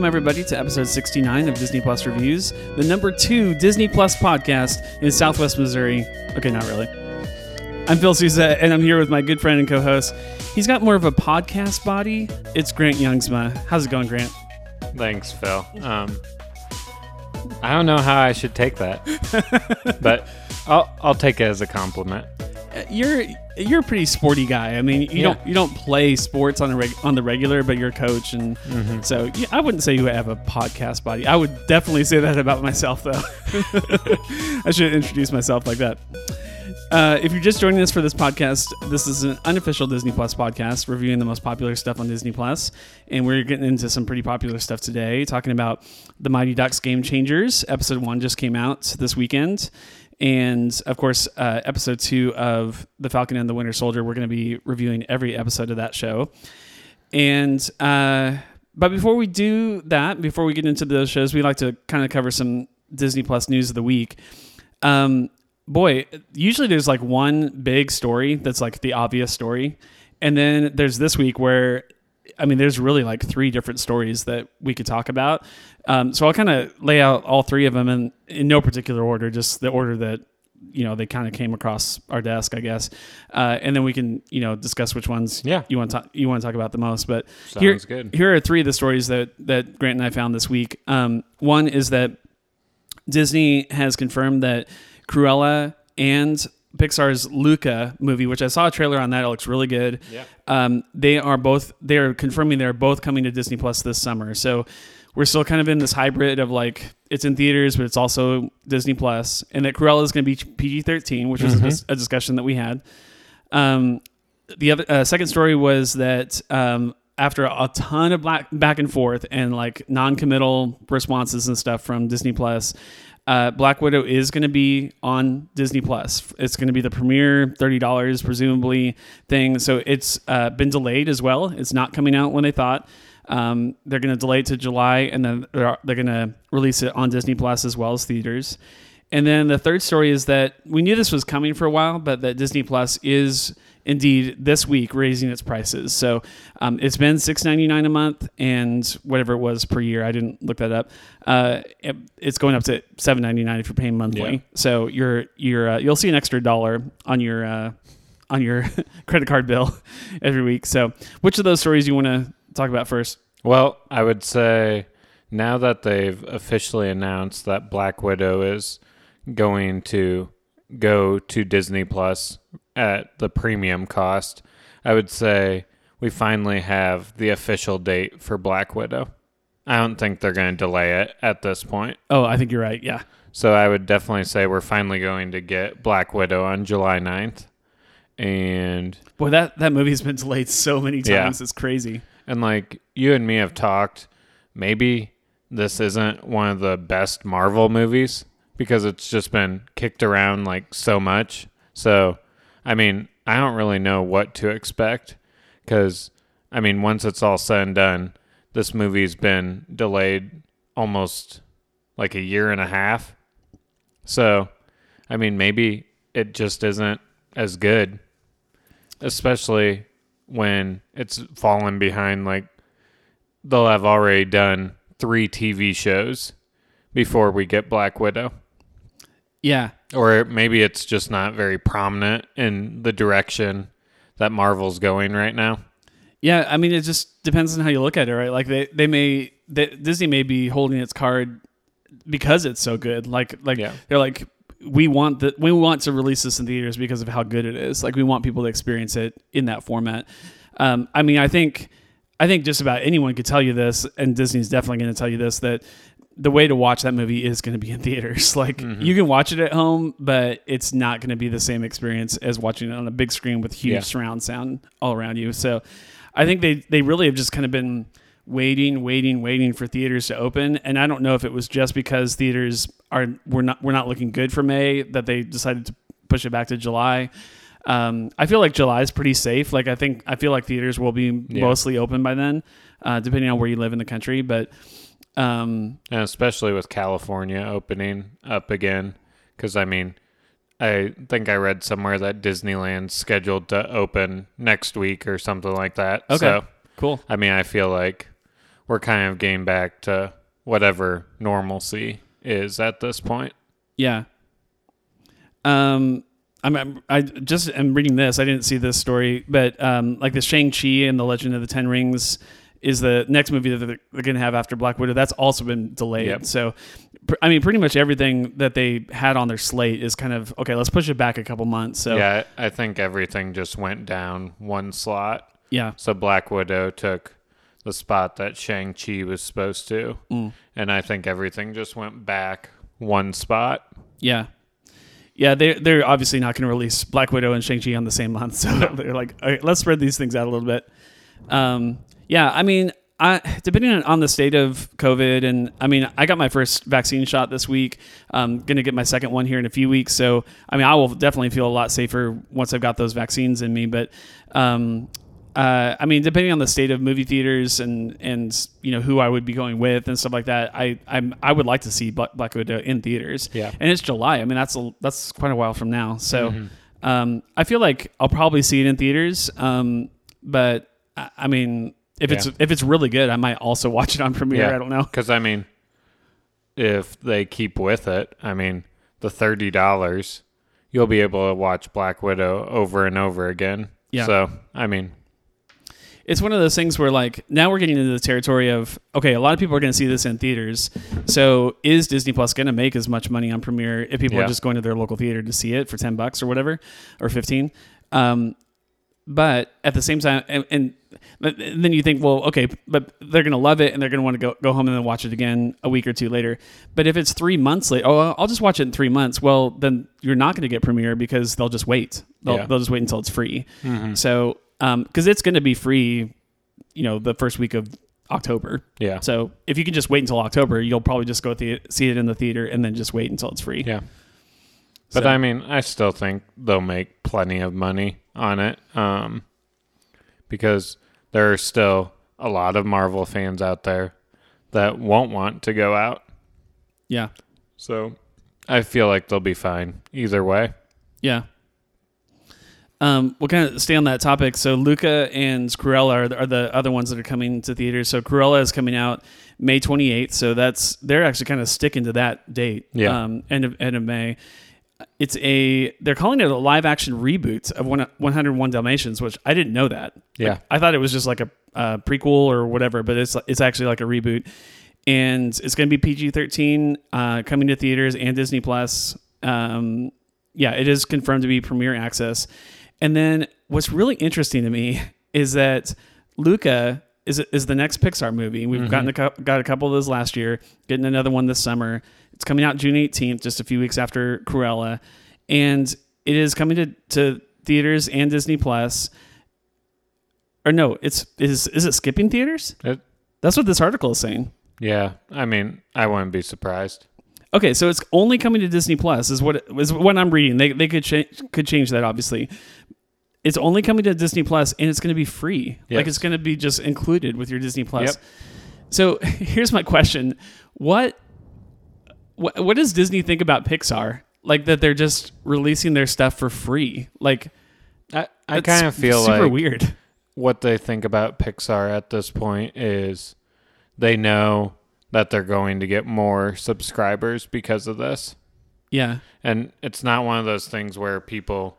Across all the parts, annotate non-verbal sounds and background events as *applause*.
Welcome, everybody, to episode 69 of Disney Plus Reviews, the number two Disney Plus podcast in Southwest Missouri. Okay, not really. I'm Phil Sousa, and I'm here with my good friend and co host. He's got more of a podcast body. It's Grant Youngsma. How's it going, Grant? Thanks, Phil. Um, I don't know how I should take that, but I'll I'll take it as a compliment. *laughs* You're you're a pretty sporty guy. I mean, you Yeah. don't you don't play sports on a reg- on the regular, but you're a coach, and so yeah, I wouldn't say you have a podcast body. I would definitely say that about myself, though. *laughs* I should introduce myself like that. Uh, if you're just joining us for this podcast, this is an unofficial Disney Plus podcast reviewing the most popular stuff on Disney Plus, and we're getting into some pretty popular stuff today. Talking about the Mighty Ducks Game Changers. Episode one just came out this weekend, and of course, uh, episode two of The Falcon and the Winter Soldier. We're going to be reviewing every episode of that show, and uh, but before we do that, before we get into those shows, we like to kind of cover some Disney Plus news of the week. Um, boy, usually there's like one big story that's like the obvious story. And then there's this week where, I mean, there's really like three different stories that we could talk about. Um, so I'll kind of lay out all three of them in, in no particular order, just the order that, you know, they kind of came across our desk, I guess. Uh, and then we can, you know, discuss which ones Yeah. you want to you want to talk about the most. But here, Sounds good. here are three of the stories that, that Grant and I found this week. Um, one is that Disney has confirmed that Cruella and Pixar's Luca movie, which I saw a trailer on that, it looks really good. Yeah. Um, they are both they are confirming they're both coming to Disney Plus this summer. So we're still kind of in this hybrid of like it's in theaters, but it's also Disney Plus, and that Cruella is going to be PG thirteen, which was a, dis- a discussion that we had. Um, the other uh, second story was that um, after a ton of black, back and forth and like non-committal responses and stuff from Disney Plus, uh, Black Widow is going to be on Disney Plus. It's going to be the premiere thirty dollars presumably thing. So it's uh, been delayed as well. It's not coming out when they thought. Um, they're going to delay it to July, and then they're, they're going to release it on Disney Plus as well as theaters. And then the third story is that we knew this was coming for a while, but that Disney Plus is indeed this week raising its prices. So um, it's been six ninety nine a month, and whatever it was per year, I didn't look that up. Uh, it- it's going up to seven ninety nine if you're paying monthly. Yeah. So you're you're uh, you'll see an extra dollar on your uh, on your *laughs* credit card bill *laughs* every week. So which of those stories you want to talk about first? Well, I would say now that they've officially announced that Black Widow is going to go to Disney Plus at the premium cost, I would say we finally have the official date for Black Widow. I don't think they're going to delay it at this point. Oh, I think you're right. Yeah. So I would definitely say we're finally going to get Black Widow on July 9th. And Boy, that that movie's been delayed so many Yeah. times. It's crazy. and like you and me have talked, maybe this isn't one of the best Marvel movies because it's just been kicked around like so much. So, I mean, I don't really know what to expect cuz I mean, once it's all said and done, this movie's been delayed almost like a year and a half. So, I mean, maybe it just isn't as good, especially when it's fallen behind. Like, they'll have already done three TV shows before we get Black Widow. Yeah. Or maybe it's just not very prominent in the direction that Marvel's going right now. Yeah, I mean, it just depends on how you look at it, right? Like they, they may that Disney may be holding its card because it's so good. Like like Yeah. they're like we want the we want to release this in theaters because of how good it is. Like we want people to experience it in that format. Um, I mean, I think I think just about anyone could tell you this, and Disney's definitely going to tell you this that the way to watch that movie is going to be in theaters. *laughs* Like you can watch it at home, but it's not going to be the same experience as watching it on a big screen with huge Yeah. surround sound all around you. So I think they they really have just kind of been waiting, waiting, waiting for theaters to open. And I don't know if it was just because theaters are we're not we're not looking good for May that they decided to push it back to July. Um, I feel like July is pretty safe. Like I think I feel like theaters will be Yeah. mostly open by then, uh, depending on where you live in the country. But um, And especially with California opening up again. Because, I mean, I think I read somewhere that Disneyland's scheduled to open next week or something like that. Okay. So, cool. I mean, I feel like we're kind of getting back to whatever normalcy is at this point. Yeah. Um, I'm, I'm I just am reading this. I didn't see this story, but um, like the Shang Chi and the Legend of the Ten Rings is the next movie that they're, they're going to have after Black Widow. That's also been delayed. Yep. So, pr- I mean, pretty much everything that they had on their slate is kind of okay. Let's push it back a couple months. So Yeah, I think everything just went down one slot. yeah, So Black Widow took the spot that Shang-Chi was supposed to. Mm. And I think everything just went back one spot. yeah. Yeah, they they're obviously not going to release Black Widow and Shang Chi on the same month, *laughs* so they're like, All right, let's spread these things out a little bit. Um, yeah, I mean, I depending on, the state of COVID, and I mean, I got my first vaccine shot this week. I'm gonna get my second one here in a few weeks, so I mean, I will definitely feel a lot safer once I've got those vaccines in me. But um, uh, I mean, depending on the state of movie theaters and and you know who I would be going with and stuff like that, I I'm I would like to see Black, Black Widow in theaters. Yeah. and it's July. I mean, that's a, that's quite a while from now. So um, I feel like I'll probably see it in theaters. Um, but I, I mean, if it's if it's really good, I might also *laughs* watch it on premiere. I don't know. Because, I mean, if they keep with it, I mean, the $30, you'll be able to watch Black Widow over and over again. Yeah. So, I mean, it's one of those things where like now we're getting into the territory of okay, a lot of people are going to see this in theaters. So is Disney Plus going to make as much money on Premiere if people are just going to their local theater to see it for ten bucks or whatever or fifteen? Um, but at the same time, and, and then you think, well, okay, but they're going to love it and they're going to want to go go home and then watch it again a week or two later. But if it's three months late, oh, I'll just watch it in three months. Well, then you're not going to get Premiere because they'll just wait. They'll, Yeah. they'll just wait until it's free. Mm-hmm. So, because it's going to be free, you know, the first week of October. yeah. So if you can just wait until October, you'll probably just go the, see it in the theater and then just wait until it's free. Yeah. But So- I mean, I still think they'll make plenty of money on it um, because there are still a lot of Marvel fans out there that won't want to go out. Yeah. So I feel like they'll be fine either way. Yeah. Um, we'll kind of stay on that topic. So Luca and Cruella are the, are the other ones that are coming to theaters. So Cruella is coming out May 28th. So that's they're actually kind of sticking to that date. Yeah. Um, end of end of May. It's a they're calling it a live action reboot of one, 101 Dalmatians, which I didn't know that. Yeah. Like, I thought it was just like a, a prequel or whatever, but it's it's actually like a reboot, and it's going to be PG 13, uh, coming to theaters and Disney Plus. Um, yeah, it is confirmed to be premiere access. And then what's really interesting to me *laughs* is that Luca is is the next Pixar movie. We've gotten mm-hmm. a, got a couple of those last year, getting another one this summer. It's coming out June 18th, just a few weeks after Cruella, and it is coming to, to theaters and Disney Plus. Or no, it's is is it skipping theaters? It, That's what this article is saying. yeah. I mean, I wouldn't be surprised. Okay, so it's only coming to Disney Plus is what is what I'm reading. They they could change could change that obviously. It's only coming to Disney Plus and it's going to be free. Like it's going to be just included with your Disney Plus. Yep. So *laughs* here's my question: What what what does Disney think about Pixar? Like that they're just releasing their stuff for free? Like I, I kind of feel super like weird. *laughs* what they think about Pixar at this point is they know that they're going to get more subscribers because of this. Yeah, And it's not one of those things where people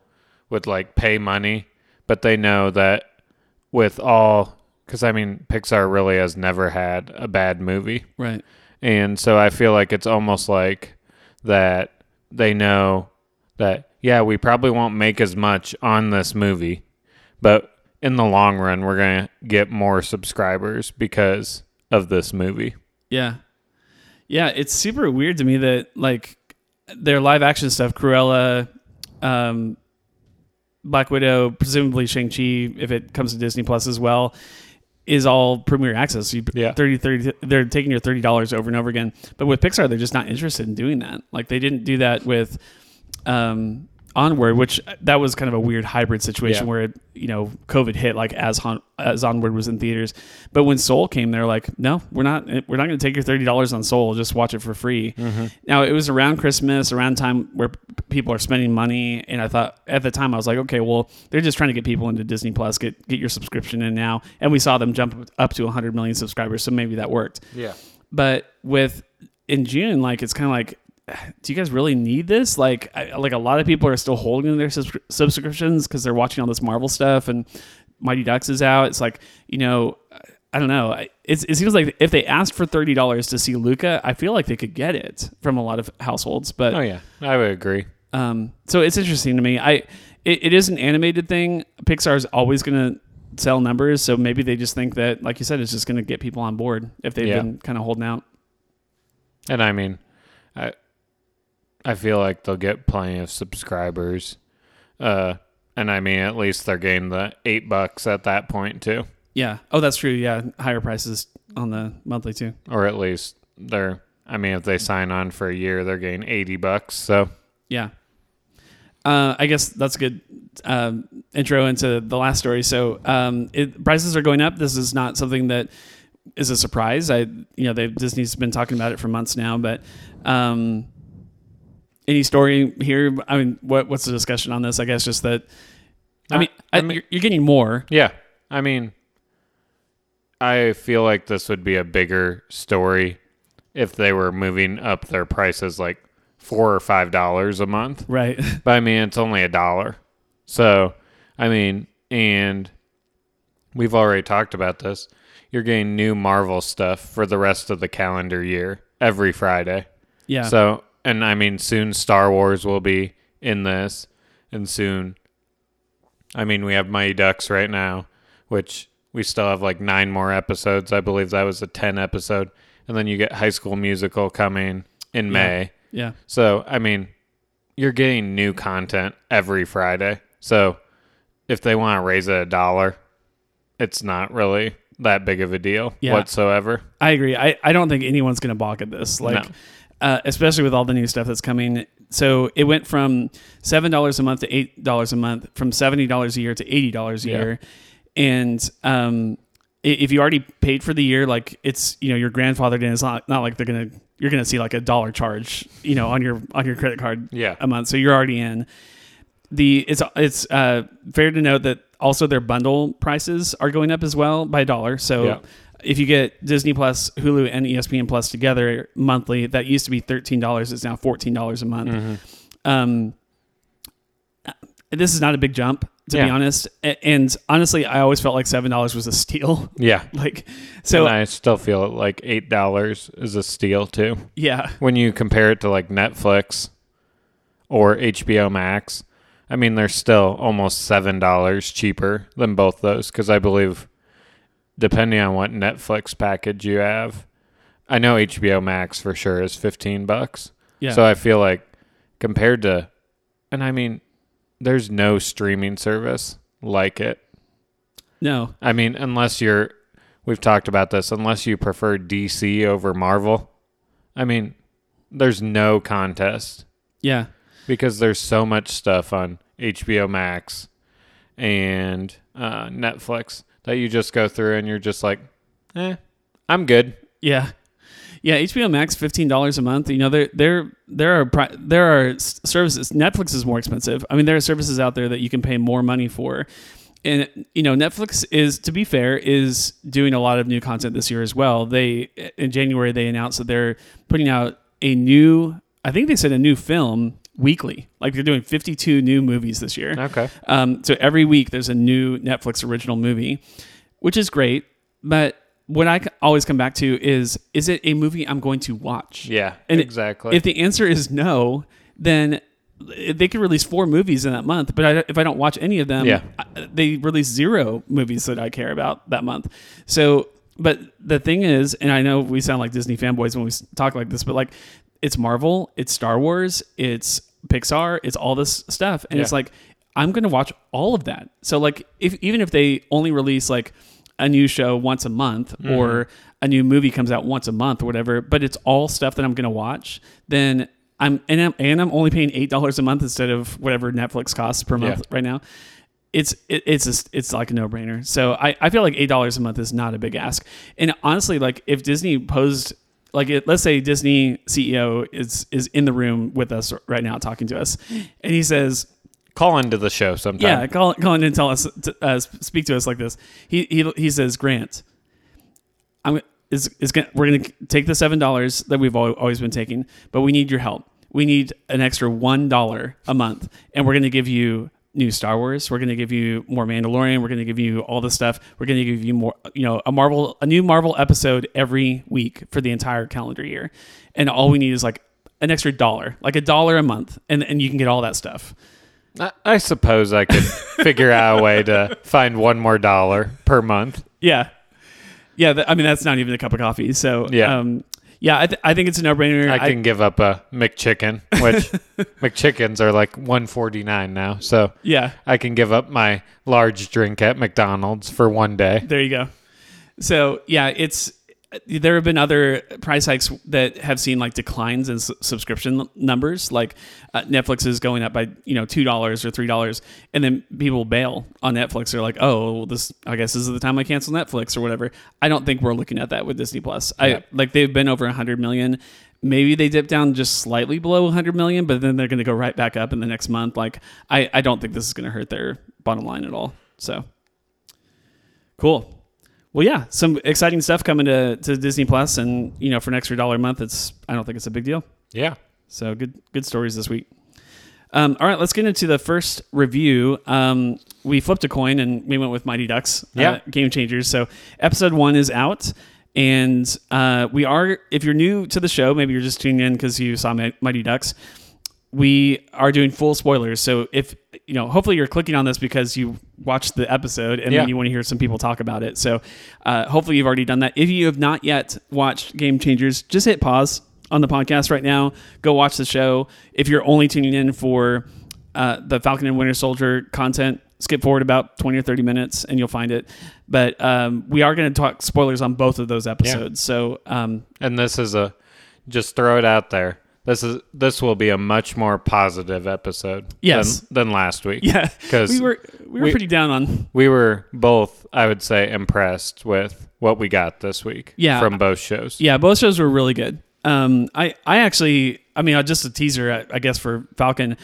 would like pay money, but they know that with all because I mean, Pixar really has never had a bad movie. Right. And so I feel like it's almost like that they know that, yeah, we probably won't make as much on this movie, but in the long run, we're going to get more subscribers because of this movie. Yeah. Yeah, it's super weird to me that like their live action stuff, Cruella, um, Black Widow, presumably Shang Chi, if it comes to Disney Plus as well, is all premiere access. You Yeah. 30, 30 they're taking your thirty dollars over and over again. But with Pixar, they're just not interested in doing that. Like they didn't do that with um, Onward, which uh, that was kind of a weird hybrid situation Yeah. where you know COVID hit like as Hon- as Onward was in theaters. But when Soul came, they're like, no, we're not eh, we're not going to take your thirty dollars on Soul. Just watch it for free. Mm-hmm. Now it was around Christmas, around time where p- people are spending money, and I thought at the time I was like, okay, well they're just trying to get people into Disney Plus, get get your subscription in now, and we saw them jump up to hundred million subscribers, so maybe that worked. Yeah. But with in June, like it's kind of like, do you guys really need this? Like, I, like a lot of people are still holding their subscri- subscriptions because they're watching all this Marvel stuff, and Mighty Ducks is out. It's like, you know, I don't know. It's, it seems like if they asked for thirty dollars to see Luca, I feel like they could get it from a lot of households. But Oh, yeah. I would agree. um, so it's interesting to me. I it, it is an animated thing. Pixar's always going to sell numbers, so maybe they just think that, like you said, it's just going to get people on board if they've Yeah. been kind of holding out. And I mean, I I feel like they'll get plenty of subscribers. Uh, and I mean, at least they're getting the eight bucks at that point too, Yeah. Oh, that's true. Yeah, higher prices on the monthly too. or at least they're. I mean, if they sign on for a year, they're getting eighty bucks. So Yeah. Uh, I guess that's a good um, intro into the last story. So um, it, prices are going up. This is not something that is a surprise. I, you know, they Disney's been talking about it for months now. But um, any story here? I mean, what what's the discussion on this? I guess just that. I I- mean, I, mean- you're, you're getting more. yeah, I mean, I feel like this would be a bigger story if they were moving up their prices like four or five dollars a month. Right. *laughs* But I mean, it's only a dollar. So, I mean, and we've already talked about this. You're getting new Marvel stuff for the rest of the calendar year every Friday. Yeah. So, and I mean, soon Star Wars will be in this, and soon, I mean, we have Mighty Ducks right now, which we still have like nine more episodes. I believe that was a 10 episode. And then you get High School Musical coming in May. yeah. So, I mean, you're getting new content every Friday. So, if they want to raise it a dollar, it's not really that big of a deal Yeah. whatsoever. I agree. I, I don't think anyone's going to balk at this. Like, No. Uh, especially with all the new stuff that's coming. So it went from seven dollars a month to eight dollars a month, from seventy dollars a year to eighty dollars a Yeah. year. And um, if you already paid for the year, like it's you know your grandfathered in. It's not not like they're gonna you're gonna see like a dollar charge you know on your on your credit card Yeah. a month. So you're already in. The it's it's uh, fair to note that also their bundle prices are going up as well by a dollar. So Yeah. If you get Disney Plus, Hulu, and ESPN Plus together monthly, that used to be thirteen dollars. It's now fourteen dollars a month. Mm-hmm. Um, this is not a big jump, to be honest. And honestly, I always felt like seven dollars was a steal. *laughs* Yeah. like, so and I still feel like eight dollars is a steal too. yeah, When you compare it to like Netflix or HBO Max, I mean they're still almost seven dollars cheaper than both those because I believe, depending on what Netflix package you have, I know HBO Max for sure is fifteen bucks. yeah, So I feel like compared to, and I mean, there's no streaming service like it. no, I mean, unless you're, we've talked about this, unless you prefer DC over Marvel, I mean, there's no contest. Yeah, because there's so much stuff on HBO Max and uh, Netflix that you just go through and you're just like, eh, I'm good. yeah. Yeah, HBO Max fifteen dollars a month. You know, there there there are pri- there are services. Netflix is more expensive. I mean, there are services out there that you can pay more money for, and you know, Netflix is to be fair is doing a lot of new content this year as well. They in January they announced that they're putting out a new. I think they said a new film weekly. Like they're doing fifty two new movies this year. Okay. Um, so every week there's a new Netflix original movie, which is great. but what I always come back to is is it a movie I'm going to watch? Yeah, And exactly. If the answer is no, then they could release four movies in that month. But I, if I don't watch any of them, Yeah. I- they release zero movies that I care about that month. So, but the thing is, and I know we sound like Disney fanboys when we talk like this, but like it's Marvel, it's Star Wars, it's Pixar, it's all this stuff, and it's like I'm going to watch all of that. So like if even if they only release like a new show once a month mm-hmm. or a new movie comes out once a month or whatever, but it's all stuff that I'm going to watch, then I'm and I'm and I'm only paying eight dollars a month instead of whatever Netflix costs per month Yeah. right now. It's it, it's just, it's like a no brainer. So I, I feel like eight dollars a month is not a big ask. And honestly, like if Disney posed like it, let's say Disney CEO is is in the room with us right now talking to us, and he says, Call into the show sometime. yeah, call, call in and tell us, to, uh, speak to us like this. He he, he says, Grant, I'm is is gonna, we're going to take the seven dollars that we've always been taking, but we need your help. We need an extra one dollar a month, and we're going to give you new Star Wars. We're going to give you more Mandalorian. We're going to give you all this stuff. We're going to give you more, you know, a Marvel, a new Marvel episode every week for the entire calendar year, and all we need is like an extra dollar, like a dollar a month, and and you can get all that stuff. I, I suppose I could figure out a way to find one more dollar per month. Yeah, yeah. th- I mean, that's not even a cup of coffee. So Yeah. um, yeah. I, th- I think it's a no brainer. I can give up a McChicken, which *laughs* McChickens are like one forty nine now. So yeah. I can give up my large drink at McDonald's for one day. There you go. So yeah, it's there have been other price hikes that have seen like declines in s- subscription numbers. Like uh, Netflix is going up by you know two dollars or three dollars, and then people bail on Netflix. They're like, oh, well, this I guess this is the time I cancel Netflix or whatever. I don't think we're looking at that with Disney Plus. I like they've been over a hundred million. Maybe they dip down just slightly below 100 million, but then they're going to go right back up in the next month. Like, I, I don't think this is going to hurt their bottom line at all. So, cool. Well, yeah, some exciting stuff coming to, to Disney Plus, and you know, for an extra dollar a month, it's I don't think it's a big deal. Yeah. So good good stories this week. Um, all right, let's get into the first review. Um, we flipped a coin and we went with Mighty Ducks. uh, Yeah. Game Changers. So episode one is out. And uh, we are, if you're new to the show, maybe you're just tuning in because you saw Mighty Ducks. We are doing full spoilers. So if, you know, hopefully you're clicking on this because you watched the episode and Yeah. then you want to hear some people talk about it. So uh, hopefully you've already done that. If you have not yet watched Game Changers, just hit pause on the podcast right now. Go watch the show. If you're only tuning in for uh, the Falcon and Winter Soldier content, skip forward about 20 or 30 minutes and you'll find it. But um, we are going to talk spoilers on both of those episodes. So um, And this is a just throw it out there. This is this will be a much more positive episode Yes. than, than last week. Yeah, *laughs* because we were we were we- pretty down on We were both, I would say, impressed with what we got this week Yeah. from both shows. Yeah, both shows were really good. Um, I, I actually, I mean, uh, just a teaser, I, I guess, for Falcon.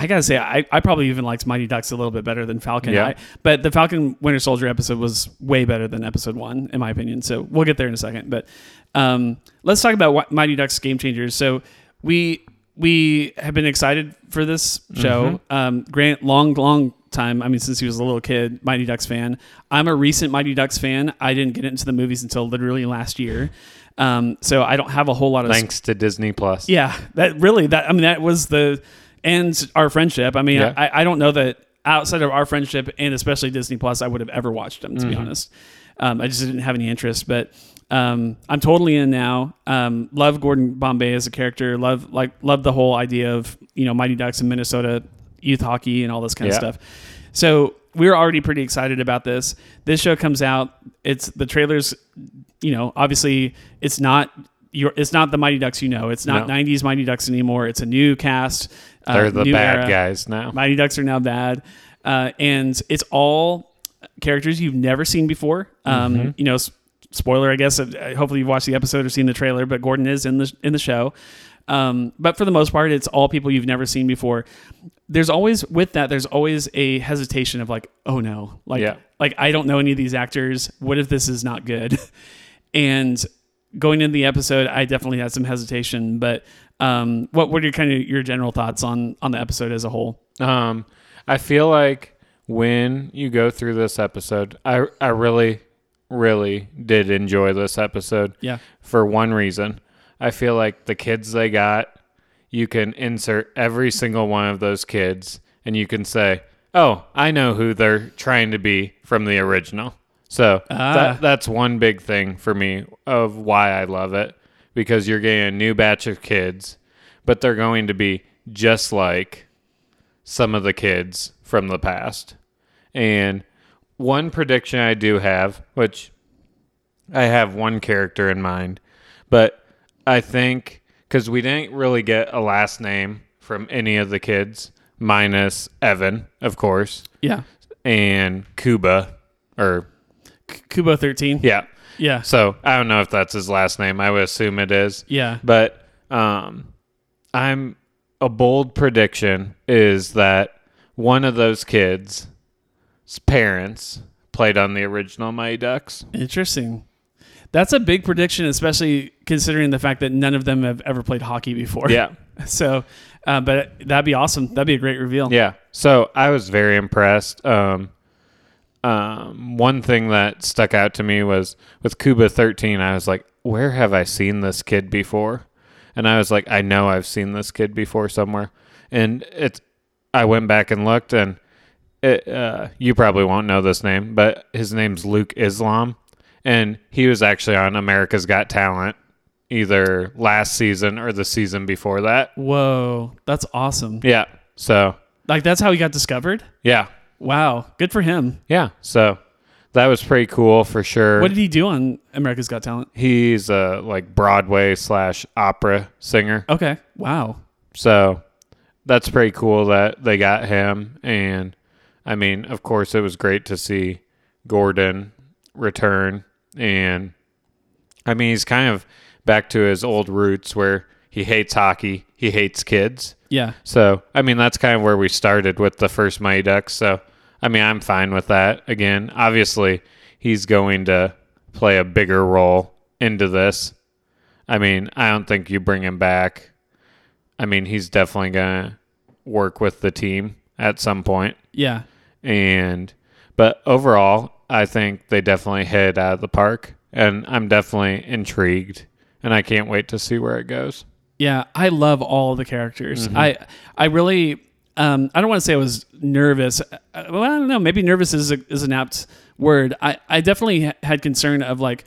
I gotta say, I, I probably even liked Mighty Ducks a little bit better than Falcon. Yeah. I, but the Falcon Winter Soldier episode was way better than episode one, in my opinion. So we'll get there in a second. But um, let's talk about Mighty Ducks Game Changers. So we we have been excited for this show. Um, Grant, long, long time. I mean, since he was a little kid, Mighty Ducks fan. I'm a recent Mighty Ducks fan. I didn't get into the movies until literally last year. Um, so I don't have a whole lot of Thanks to Disney Plus. yeah, that really that I mean that was the and our friendship. I mean, Yeah. I, I don't know that outside of our friendship and especially Disney Plus, I would have ever watched them to be honest. Um, I just didn't have any interest, but um, I'm totally in now. Um, love Gordon Bombay as a character. Love like love the whole idea of you know Mighty Ducks and Minnesota youth hockey and all this kind Yeah. of stuff. So we were already pretty excited about this. This show comes out. It's the trailers. You know, obviously, it's not. Your, it's not the Mighty Ducks you know. It's not No. '90s Mighty Ducks anymore. It's a new cast. uh, They're the bad era. guys now. Mighty Ducks are now bad, uh, and it's all characters you've never seen before. Um, You know, s- spoiler, I guess. uh, Hopefully, you've watched the episode or seen the trailer. But Gordon is in the in the show. Um, but for the most part, it's all people you've never seen before. There's always with that. There's always a hesitation of like, oh no, like Yeah. like I don't know any of these actors. What if this is not good? *laughs* and going into the episode, I definitely had some hesitation. But um, what what are your kind of your general thoughts on on the episode as a whole? Um, I feel like when you go through this episode, I I really really did enjoy this episode. Yeah. For one reason, I feel like the kids they got, you can insert every single one of those kids and you can say, oh, I know who they're trying to be from the original. So Ah. that, that's one big thing for me of why I love it because you're getting a new batch of kids, but they're going to be just like some of the kids from the past. And one prediction I do have, which I have one character in mind, but I think because we didn't really get a last name from any of the kids, minus Evan, of course, Yeah. and Kuba, or Kubo 13. yeah. Yeah. So I don't know if that's his last name. I would assume it is. Yeah. But um, I'm a bold prediction is that one of those kids' parents played on the original Mighty Ducks. Interesting. That's a big prediction, especially considering the fact that none of them have ever played hockey before. Yeah. *laughs* So, uh, but that'd be awesome. That'd be a great reveal. Yeah. So I was very impressed. Um, um, one thing that stuck out to me was with Cuba 13, I was like, where have I seen this kid before? And I was like, I know I've seen this kid before somewhere. And it's, I went back and looked, and it, uh, you probably won't know this name, but his name's Luke Islam. And he was actually on America's Got Talent either last season or the season before that. Whoa, that's awesome. Yeah. So, Like that's how he got discovered. yeah. Wow, good for him. Yeah, so that was pretty cool for sure. What did he do on America's Got Talent? He's a like Broadway slash opera singer, Okay, wow. so that's pretty cool that they got him. And I mean, of course, it was great to see Gordon return, and I mean, he's kind of back to his old roots where he hates hockey, he hates kids. Yeah, So, I mean, that's kind of where we started with the first Mighty Ducks. So, I mean, I'm fine with that. Again, obviously, he's going to play a bigger role into this. I mean, I don't think you bring him back. I mean, he's definitely going to work with the team at some point. yeah, And, but overall, I think they definitely hit out of the park. And I'm definitely intrigued. And I can't wait to see where it goes. yeah. I love all the characters. Mm-hmm. I, I really, um, I don't want to say I was nervous. Uh, Well, I don't know. Maybe nervous is a, is an apt word. I, I definitely had concern of like,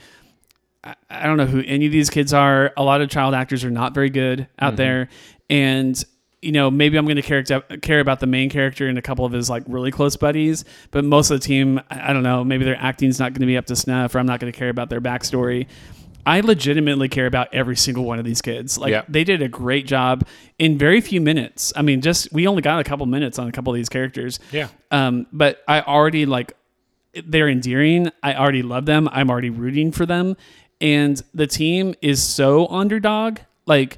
I, I don't know who any of these kids are. A lot of child actors are not very good out there, and you know maybe I'm going to care care about the main character and a couple of his like really close buddies, but most of the team, I I don't know. Maybe their acting's not going to be up to snuff, or I'm not going to care about their backstory. I legitimately care about every single one of these kids. Like they did a great job in very few minutes. I mean, just we only got a couple minutes on a couple of these characters. Yeah. Um, but I already like they're endearing. I already love them. I'm already rooting for them, and the team is so underdog. Like,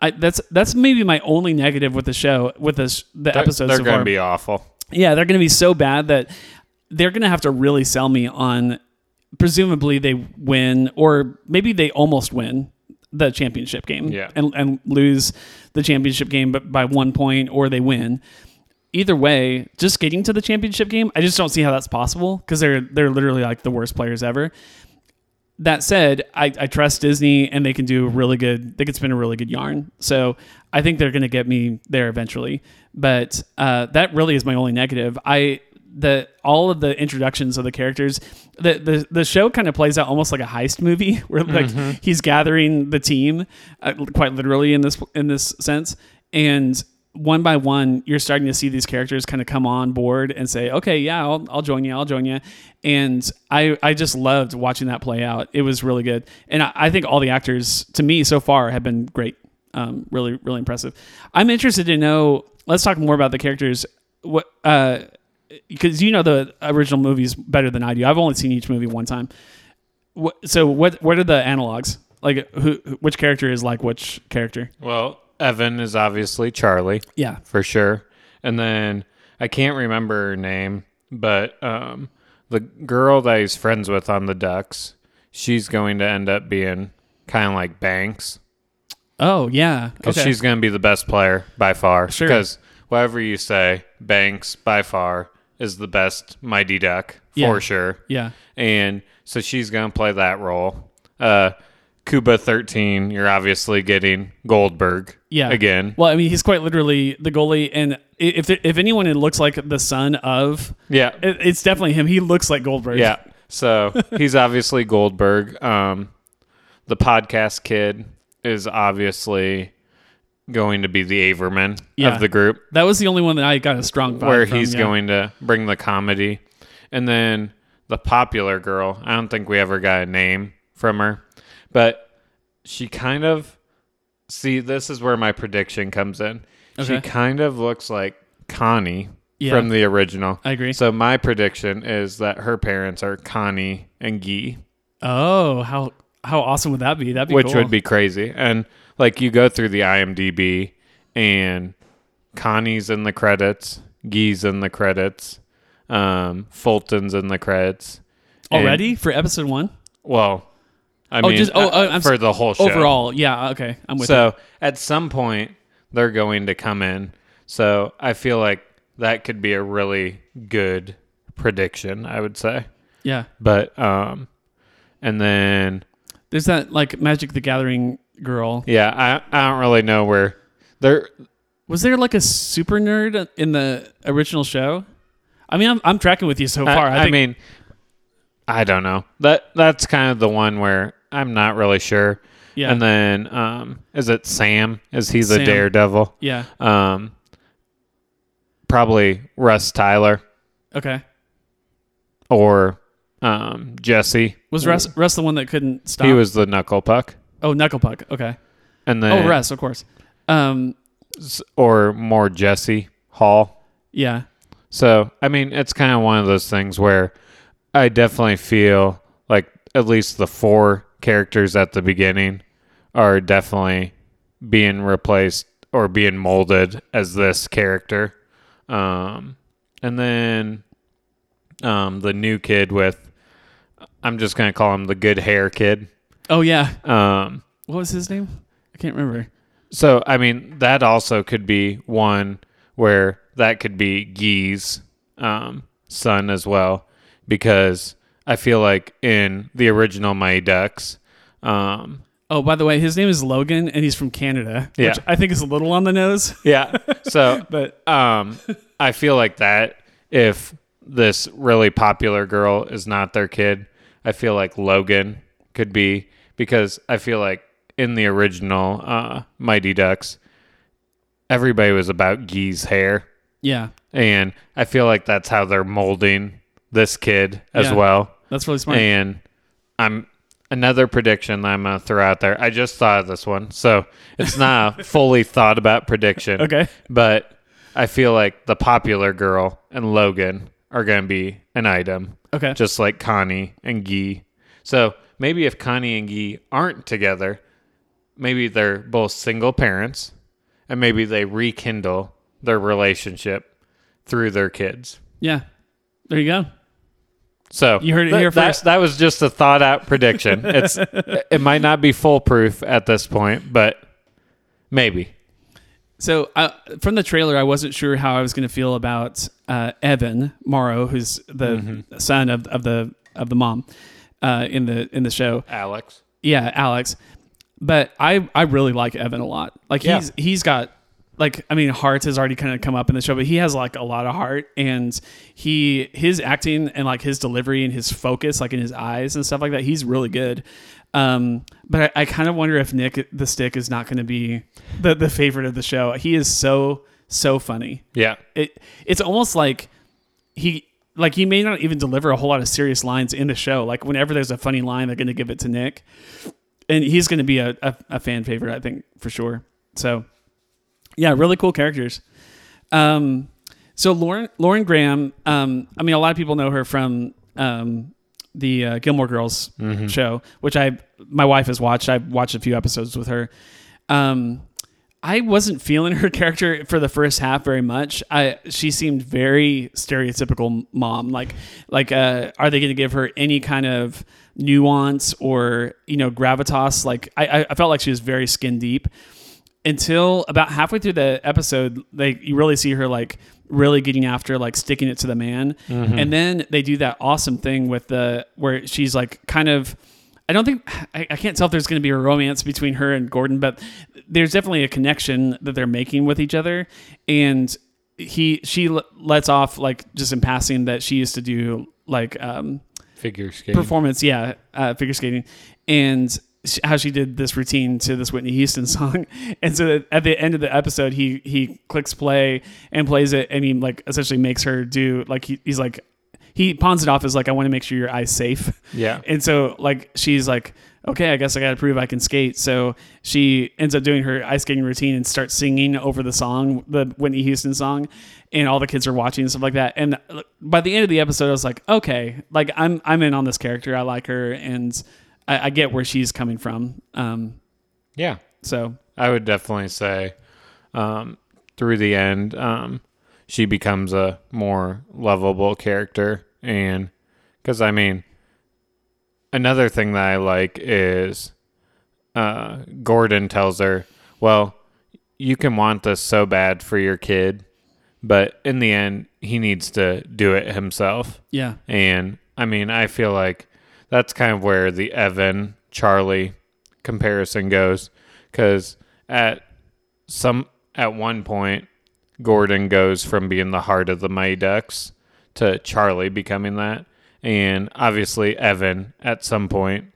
I that's that's maybe my only negative with the show with this the episodes. They're so going to be awful. Yeah, they're going to be so bad that they're going to have to really sell me on. Presumably, they win, or maybe they almost win the championship game, Yeah. and and lose the championship game, but by one point, or they win. Either way, just getting to the championship game, I just don't see how that's possible because they're they're literally like the worst players ever. That said, I, I trust Disney and they can do a really good. They can spin a really good yarn. So I think they're going to get me there eventually. But uh, that really is my only negative. I the all of the introductions of the characters, the the, the show kind of plays out almost like a heist movie *laughs* where like he's gathering the team, uh, quite literally in this in this sense, and one by one, you're starting to see these characters kind of come on board and say, "Okay, yeah, I'll, I'll join you. I'll join you." And I, I just loved watching that play out. It was really good, and I, I think all the actors, to me, so far, have been great. Um, really, really impressive. I'm interested to know. Let's talk more about the characters. What? Uh, because you know the original movies better than I do. I've only seen each movie one time. What, so what? What are the analogs? Like, who? Which character is like which character? Well, Evan is obviously Charlie Yeah. for sure, and then I can't remember her name, but um, the girl that he's friends with on the Ducks, she's going to end up being kind of like Banks Oh yeah. because Okay. she's going to be the best player by far. Sure. Because whatever you say, Banks by far is the best Mighty Duck for Yeah. sure. Yeah. and so she's gonna play that role. Uh, Cuba thirteen, you're obviously getting Goldberg. Yeah. again. Well, I mean, he's quite literally the goalie, and if if anyone looks like the son of, Yeah, it, it's definitely him. He looks like Goldberg. yeah. So he's obviously Goldberg. Um, the podcast kid is obviously going to be the Averman Yeah. of the group, that was the only one that I got a strong vibe where from, he's yeah. going to bring the comedy, and then the popular girl. I don't think we ever got a name from her, but she kind of see this is where my prediction comes in. She kind of looks like Connie Yeah. from the original. I agree. So my prediction is that her parents are Connie and Gee. Oh, how how awesome would that be? That'd be which cool. would be crazy. And like you go through the IMDb and Connie's in the credits, Guy's in the credits, um, Fulton's in the credits. And- already for episode one well, I Oh, mean, just- oh, uh, I'm for the whole show. overall. Yeah. Okay. I'm with you. So at some point they're going to come in. So I feel like that could be a really good prediction. I would say, Yeah. but um, and then There's that like Magic the Gathering girl. yeah, I I don't really know where they're. Was there like a super nerd in the original show? I mean, I'm, I'm tracking with you so far. I, I, I mean, I don't know. That that's kind of the one where I'm not really sure. yeah, And then um, is it Sam? Is he the Sam. daredevil? yeah. Um, probably Russ Tyler Okay. or um, Jesse. Was Russ Russ the one that couldn't stop? He was the knuckle puck, Oh, Knuckle Puck. Okay. and then Oh, Russ, of course. Um, or more Jesse Hall. yeah, So I mean, it's kind of one of those things where I definitely feel like at least the four characters at the beginning are definitely being replaced or being molded as this character. Um, and then um, the new kid with I'm just gonna call him the good hair kid. Oh yeah. Um, What was his name? I can't remember. So I mean, that also could be one where that could be Guy's um, son as well, because I feel like in the original Mighty Ducks, um, Oh, by the way, his name is Logan, and he's from Canada, Yeah. which I think is a little on the nose. yeah. So *laughs* But um, I feel like that if this really popular girl is not their kid, I feel like Logan could be because I feel like in the original uh, Mighty Ducks, everybody was about Gee's hair. yeah, And I feel like that's how they're molding this kid as Yeah. well. that's really smart. And I'm another prediction that I'm going to throw out there. I just thought of this one. So it's not a *laughs* fully thought about prediction. okay. But I feel like the popular girl and Logan are going to be an item, Okay. just like Connie and Gee. So maybe if Connie and Guy aren't together, maybe they're both single parents and maybe they rekindle their relationship through their kids. yeah. There you go. So You heard it th- here that, first. That was just a thought out prediction. *laughs* It's it might not be foolproof at this point, but maybe. So uh, from the trailer, I wasn't sure how I was going to feel about uh, Evan Morrow, who's the Mm-hmm. son of, of the of the mom uh, in the in the show. Alex. Yeah, Alex. But I I really like Evan a lot. Like Yeah. he's he's got like I mean heart has already kind of come up in the show, but he has like a lot of heart and he his acting and like his delivery and his focus like in his eyes and stuff like that, he's really good. Um, but I, I kind of wonder if Nick the Stick is not going to be the the favorite of the show. He is so so funny Yeah. it it's almost like he like he may not even deliver a whole lot of serious lines in the show. Like whenever there's a funny line, they're going to give it to Nick, and he's going to be a, a, a fan favorite, I think for sure. So yeah, really cool characters. Um, so Lauren Lauren Graham, um, I mean, a lot of people know her from um, the uh, Gilmore Girls show, which I my wife has watched. I've watched a few episodes with her. Um, I wasn't feeling her *laughs* character for the first half very much. I she seemed very stereotypical mom. Like like uh, are they going to give her any kind of nuance or you know gravitas? Like I I felt like she was very skin deep until about halfway through the episode. They you really see her like really getting after like sticking it to the man. And then they do that awesome thing with the where she's like kind of I don't think I, I can't tell if there's going to be a romance between her and Gordon, but there's definitely a connection that they're making with each other. And he she l- lets off like just in passing that she used to do like um Figure skating. performance, yeah, uh, figure skating, and how she did this routine to this Whitney Houston *laughs* song. And so at the end of the episode, he he clicks play and plays it, and he like essentially makes her do like he, he's like he pawns it off as like I want to make sure your eye's safe. Yeah. And so like she's like, okay, I guess I got to prove I can skate. So she ends up doing her ice skating routine and starts singing over the song, the Whitney Houston song, and all the kids are watching and stuff like that. And by the end of the episode, I was like, okay, like I'm I'm in on this character. I like her, and I, I get where she's coming from. Um, Yeah. so I would definitely say um, through the end, um, she becomes a more lovable character. And because, I mean, another thing that I like is uh, Gordon tells her, well, you can want this so bad for your kid, but in the end, he needs to do it himself. yeah, And I mean, I feel like that's kind of where the Evan Charlie comparison goes cuz at some at one point Gordon goes from being the heart of the Mighty Ducks to Charlie becoming that. And obviously Evan at some point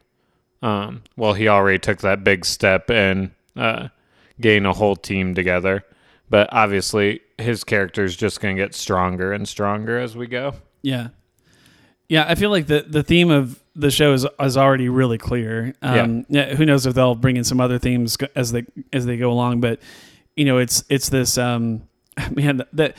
um well he already took that big step and uh getting a whole team together. But obviously his character is just going to get stronger and stronger as we go. yeah, yeah. I feel like the the theme of the show is, is already really clear. Um, yeah. Who knows if they'll bring in some other themes as they as they go along, but you know, it's it's this um, *laughs* man that.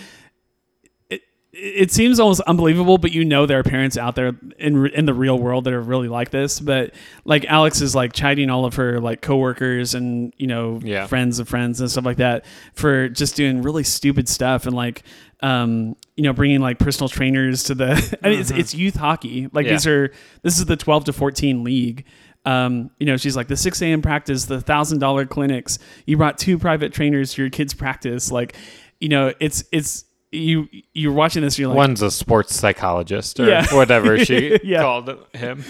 It, it seems almost unbelievable, but you know there are parents out there in in the real world that are really like this. But like Alex is like chiding all of her like coworkers and you know Yeah. friends of friends and stuff like that for just doing really stupid stuff and like um you know bringing like personal trainers to the *laughs* I mean it's, it's youth hockey like Yeah. these are this is the 12 to 14 league um you know she's like the 6 a.m practice the thousand dollar clinics you brought two private trainers to your kids practice like you know it's it's you you're watching this and you're like One's a sports psychologist or Yeah. whatever she *laughs* Yeah. called him.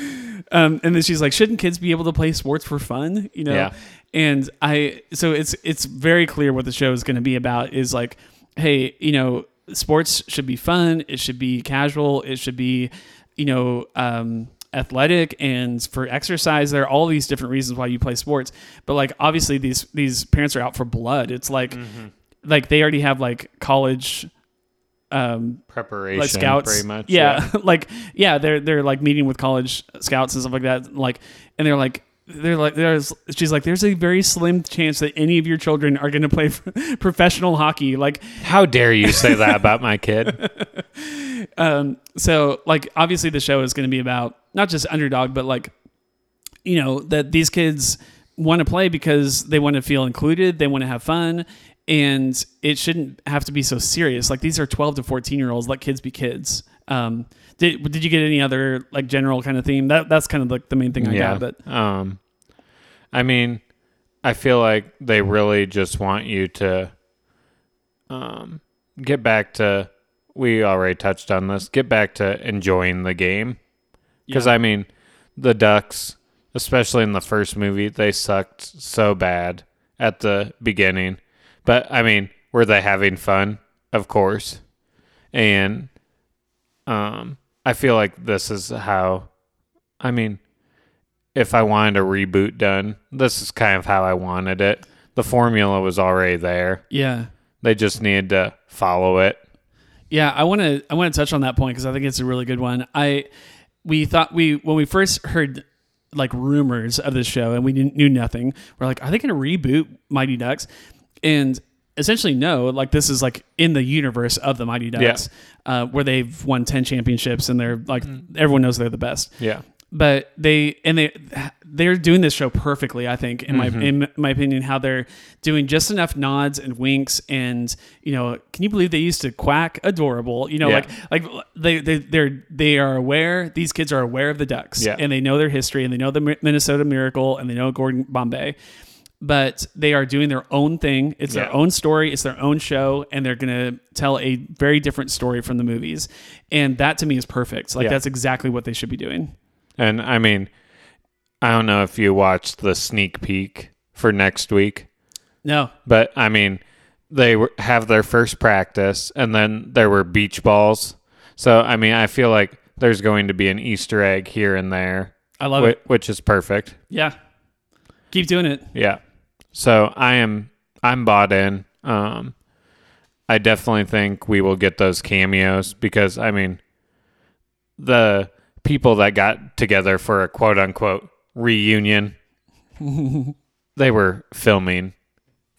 um, and then she's like, shouldn't kids be able to play sports for fun? You know? Yeah. And I, so it's, it's very clear what the show is going to be about is like, hey, you know, sports should be fun. It should be casual. It should be, you know, um, athletic and for exercise there are all these different reasons why you play sports but like obviously these these parents are out for blood it's like like they already have like college um Preparation, like scouts pretty much. yeah, *laughs* like yeah they're they're like meeting with college scouts and stuff like that like and they're like they're like there's she's like there's a very slim chance that any of your children are going to play *laughs* professional hockey like How dare you say that about my *laughs* kid? um so like obviously the show is going to be about not just underdog but like you know that these kids want to play because they want to feel included they want to have fun and it shouldn't have to be so serious like these are 12 to 14 year olds let kids be kids um did, did you get any other like general kind of theme that that's kind of like the main thing i yeah. got but um, I mean, I feel like they really just want you to um, get back to. We already touched on this. Get back to enjoying the game. Because, Yeah. I mean, the Ducks, especially in the first movie, they sucked so bad at the beginning. But, I mean, were they having fun? Of course. And um, I feel like this is how, I mean, if I wanted a reboot done, this is kind of how I wanted it. The formula was already there. yeah They just needed to follow it. Yeah, I want to I want to touch on that point because I think it's a really good one. I we thought we when we first heard like rumors of this show and we knew, knew nothing. We're like, are they going to reboot Mighty Ducks? And essentially, no. Like this is like in the universe of the Mighty Ducks, uh, where they've won ten championships and they're like everyone knows they're the best Yeah. but they and they they're doing this show perfectly i think in my in my opinion how they're doing just enough nods and winks and you know can you believe they used to quack adorable you know Yeah. like like they they they're they are aware these kids are aware of the ducks Yeah. and they know their history and they know the minnesota miracle and they know gordon bombay but they are doing their own thing. It's Yeah. their own story, it's their own show, and they're going to tell a very different story from the movies. And that to me is perfect. Like Yeah. that's exactly what they should be doing. And I mean, I don't know if you watched the sneak peek for next week, No. but I mean, they were, have their first practice, and then there were beach balls. So I mean, I feel like there's going to be an Easter egg here and there, I love whi- it. which is perfect. Yeah. Keep doing it. Yeah. So I am I'm bought in. Um I definitely think we will get those cameos because I mean the people that got together for a quote unquote reunion *laughs* they were filming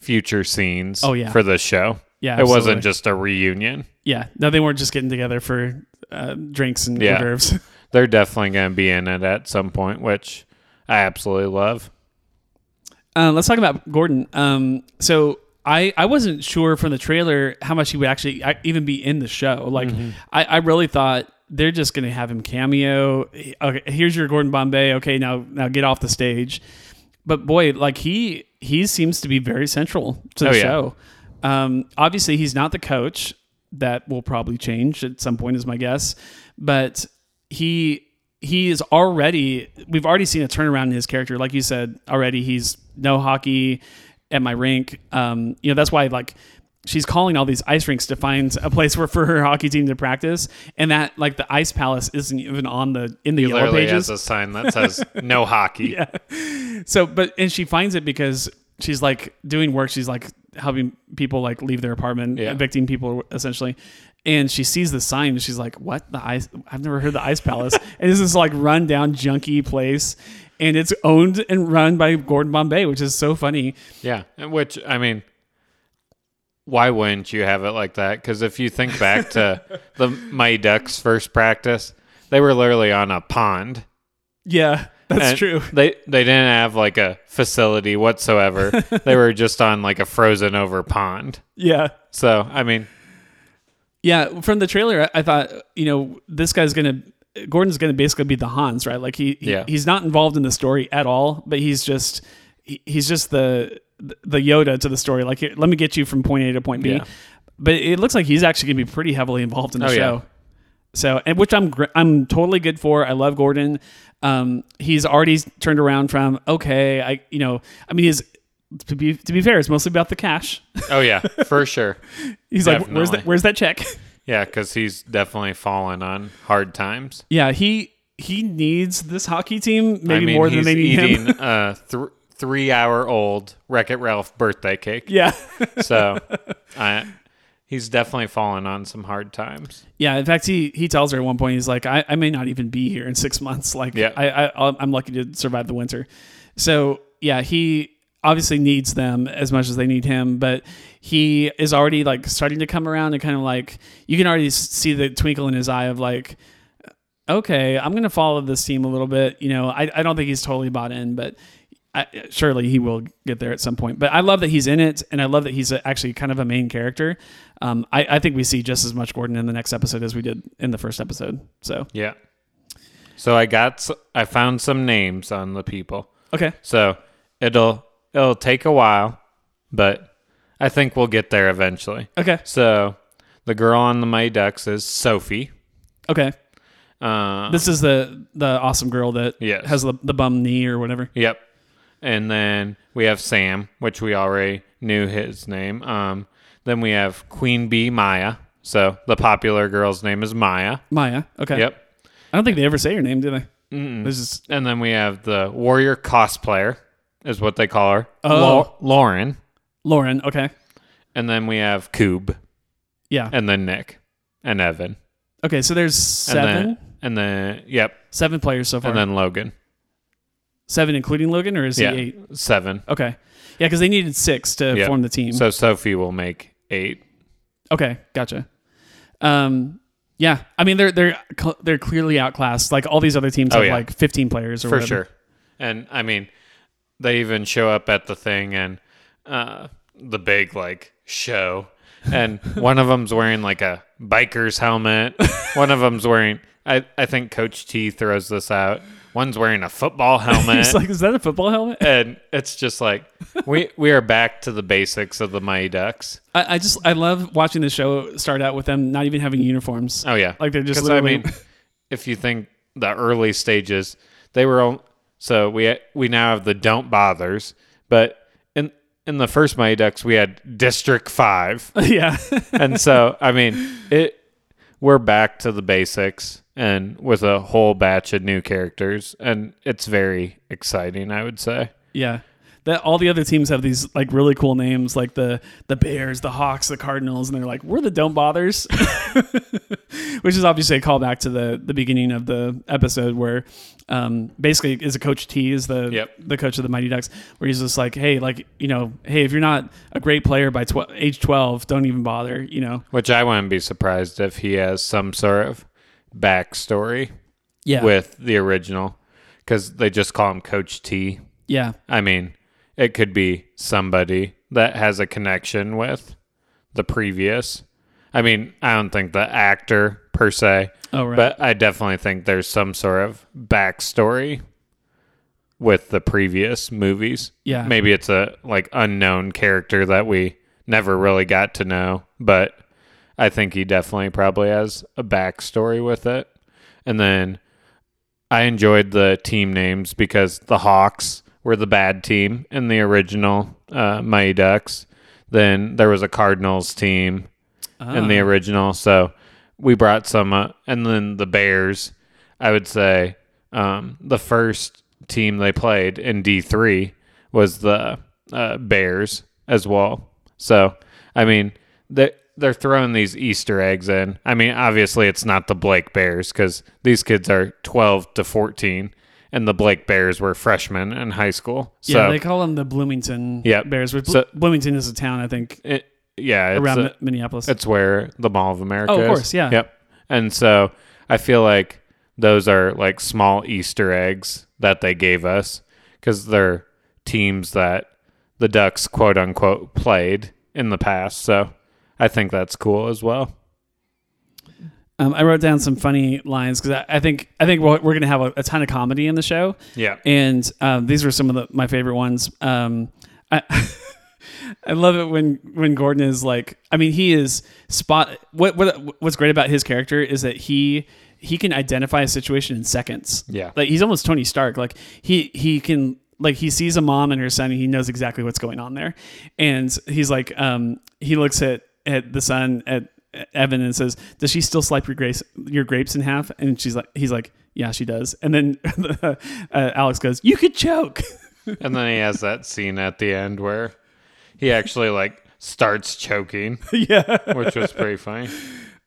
future scenes Oh, yeah. for the show. Yeah. It wasn't just a reunion. Yeah. No, they weren't just getting together for uh, drinks and Yeah. hors d'oeuvres. *laughs* They're definitely going to be in it at some point, which I absolutely love. Uh, let's talk about Gordon. Um, so I, I wasn't sure from the trailer how much he would actually even be in the show. Like, I, I really thought they're just going to have him cameo. Okay, here's your Gordon Bombay. Okay, now now get off the stage. But boy, like he he seems to be very central to the Oh, yeah. show. Um, obviously, he's not the coach. That will probably change at some point, is my guess. But he he is already we've already seen a turnaround in his character like you said already he's no hockey at my rink. Um you know that's why like she's calling all these ice rinks to find a place where for her hockey team to practice. And that like the ice palace isn't even on the in the He yellow literally pages. has a sign that says no *laughs* hockey. Yeah. so but and she finds it because she's like doing work. She's like helping people like leave their apartment Yeah. evicting people essentially. And she sees the sign and she's like what? The ice i've never heard the ice palace. *laughs* And this is like run down junky place and it's owned and run by gordon bombay which is so funny Yeah, and which I mean, why wouldn't you have it like that? Because if you think back to *laughs* the Mighty Ducks first practice, they were literally on a pond. yeah that's and true They they didn't have like a facility whatsoever. *laughs* they were just on like a frozen over pond. yeah So I mean, Yeah, from the trailer, I- I thought, you know, this guy's gonna, Gordon's gonna basically be the Hans, right? Like he, he Yeah. he's not involved in the story at all, but he's just, he, he's just the the Yoda to the story. Like, let me get you from point A to point B. Yeah. But it looks like he's actually gonna be pretty heavily involved in the Oh, yeah. show. So, and which I'm I'm totally good for. I love Gordon. Um, he's already turned around from okay. I you know, I mean, he's to be to be fair, it's mostly about the cash. oh yeah, for *laughs* sure. He's like, where's that where's that check? Yeah, because he's definitely fallen on hard times. Yeah, he he needs this hockey team maybe I mean, more than they need eating him. a *laughs* th- three hour old Wreck It Ralph birthday cake. yeah, So *laughs* I, he's definitely fallen on some hard times. yeah. In fact, he he tells her at one point, he's like, I, I may not even be here in six months. Like, Yeah. I, I I'm lucky to survive the winter. So yeah, he obviously needs them as much as they need him, but he is already like starting to come around and kind of like you can already see the twinkle in his eye of like. Okay, I'm gonna follow this team a little bit. You know, I, I don't think he's totally bought in, but I, surely he will get there at some point. But I love that he's in it, and I love that he's a, actually kind of a main character. Um, I, I think we see just as much Gordon in the next episode as we did in the first episode. So Yeah. So I got I found some names on the people. okay, So it'll it'll take a while, but I think we'll get there eventually. okay, So the girl on the Mighty Ducks is Sophie. okay. Uh, This is the the awesome girl that Yes. has the, the bum knee or whatever. Yep. And then we have Sam, which we already knew his name. Um, then we have Queen Bee Maya. So the popular girl's name is Maya. Maya. Okay. Yep. I don't think they ever say her name, do they? This is And then we have the warrior cosplayer, is what they call her. Oh. Lau- Lauren. Lauren. Okay. And then we have Coob. Yeah. And then Nick. And Evan. Okay. So there's And seven then, and then yep. seven players so far. And then Logan. seven including Logan, or is Yeah. he eight? Seven. Okay. Yeah, because they needed six to Yep. form the team. So Sophie will make eight. Okay, gotcha. Um, yeah, I mean they're they're they're clearly outclassed. Like all these other teams Oh, have yeah. like 15 players or for whatever. sure. And I mean, they even show up at the thing and uh, the big like show, and *laughs* one of them's wearing like a biker's helmet. one of them's wearing. I I think Coach T throws this out. one's wearing a football *laughs* helmet. He's like, is that a football helmet? and it's just like we we are back to the basics of the Mighty Ducks. I, I just I love watching the show start out with them not even having uniforms. Oh yeah, Like they're just 'Cause, I mean, if you think the early stages, they were all, so we we now have the don't bothers, but in in the first Mighty Ducks we had District Five, *laughs* yeah. and so I mean it. We're back to the basics and with a whole batch of new characters, and it's very exciting. I would say. Yeah. That all the other teams have these like really cool names, like the the Bears, the Hawks, the Cardinals, and they're like, we're the Don't Bothers, *laughs* which is obviously a callback to the the beginning of the episode where, um, basically is a Coach T is the Yep. the coach of the Mighty Ducks, where he's just like, hey, like you know, hey, if you're not a great player by tw- age twelve, don't even bother, you know. Which I wouldn't be surprised if he has some sort of backstory Yeah. with the original because they just call him Coach T. yeah. I mean, it could be somebody that has a connection with the previous. I mean, I don't think the actor per se, Oh right. but I definitely think there's some sort of backstory with the previous movies. Yeah. Maybe it's a like unknown character that we never really got to know, but I think he definitely probably has a backstory with it. And then I enjoyed the team names because the Hawks were the bad team in the original uh, Mighty Ducks. Then there was a Cardinals team in the original. So we brought some, uh, and then the Bears. I would say um, the first team they played in D three was the uh, Bears as well. So I mean they they're throwing these Easter eggs in. I mean obviously it's not the Blake Bears because these kids are twelve to fourteen, and the Blake Bears were freshmen in high school. So yeah, they call them the Bloomington Yep. Bears. Which So- Bloomington is a town, I think, it, yeah, it's around a- Minneapolis. It's where the Mall of America. Oh, of is. course, yeah. Yep. And so I feel like those are like small Easter eggs that they gave us because they're teams that the Ducks quote unquote played in the past. So I think that's cool as well. Um, I wrote down some funny lines because I, I think I think we're, we're going to have a, a ton of comedy in the show, Yeah. and um, these were some of the, my favorite ones. Um, I *laughs* I love it when when Gordon is like, I mean, he is spot. What what what's great about his character is that he he can identify a situation in seconds. Yeah. like he's almost Tony Stark. Like he he can like he sees a mom and her son and he knows exactly what's going on there, and he's like, um, he looks at at the son at Evan and says, "Does she still slice your grapes your grapes in half?" And she's like, he's like, "Yeah, she does." And then *laughs* uh, Alex goes, "You could choke." *laughs* And then he has that scene at the end where he actually like starts choking, *laughs* yeah. which was pretty funny.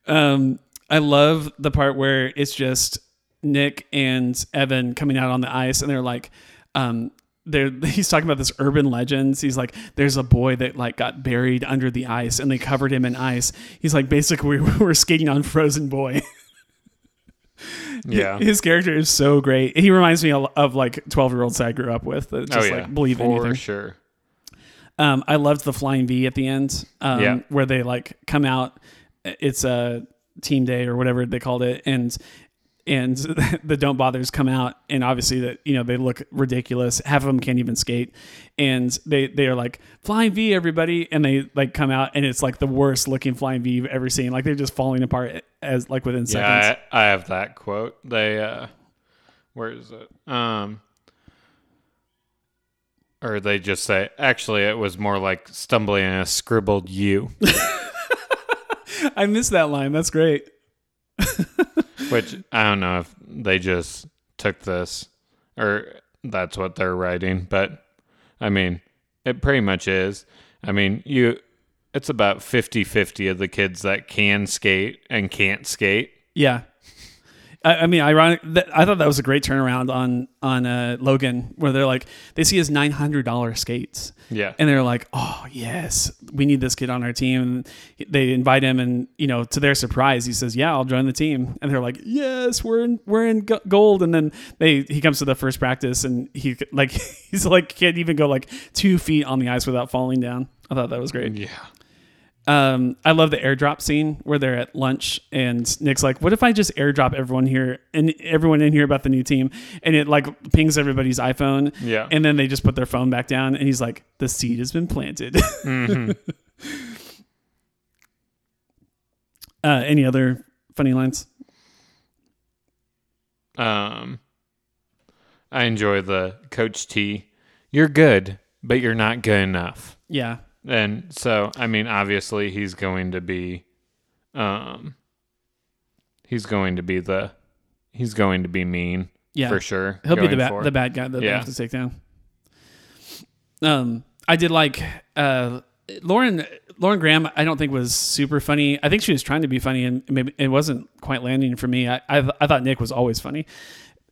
Um, I love the part where it's just Nick and Evan coming out on the ice, and they're like, um, they're *laughs* he's talking about this urban legends. He's like, there's a boy that like got buried under the ice, and they covered him in ice. He's like, basically, *laughs* we we're skating on Frozen Boy. *laughs* Yeah. His character is so great. He reminds me of, like twelve year olds I grew up with. That just oh yeah. like believe For anything. sure. Um, I loved the flying V at the end, um, Yeah. where they like come out. It's a team day or whatever they called it, and and *laughs* the don't bothers come out, and obviously that you know they look ridiculous. Half of them can't even skate, and they they are like flying V, everybody, and they like come out, and it's like the worst looking flying V you've ever seen. Like they're just falling apart as like within seconds. Yeah, I, I have that quote. They uh where is it? Um or they just say actually it was more like stumbling in a scribbled U, *laughs* I missed that line. That's great. Which I don't know if they just took this or that's what they're writing, but I mean, it pretty much is. I mean, you it's about 50-50 of the kids that can skate and can't skate. Yeah. I, I mean, ironic. That, I thought that was a great turnaround on on uh, Logan, where they're like, they see his nine hundred dollar skates, Yeah. and they're like, "Oh yes, we need this kid on our team." And they invite him, and you know, to their surprise, he says, "Yeah, I'll join the team." And they're like, "Yes, we're in we're in gold." And then they he comes to the first practice, and he like *laughs* he's like can't even go like two feet on the ice without falling down. I thought that was great. yeah. Um, I love the airdrop scene where they're at lunch and Nick's like, "What if I just airdrop everyone here and everyone in here about the new team?" And it like pings everybody's iPhone. Yeah. And then they just put their phone back down, and he's like, "The seed has been planted." *laughs* uh, any other funny lines? Um, I enjoy the Coach T. You're good, but you're not good enough. Yeah. And so, I mean, obviously, he's going to be, um, he's going to be the, he's going to be mean. Yeah. for sure. He'll be the bad the bad guy that they have to take down. Um, I did like uh, Lauren Lauren Graham. I don't think was super funny. I think she was trying to be funny, and maybe it wasn't quite landing for me. I I, I thought Nick was always funny.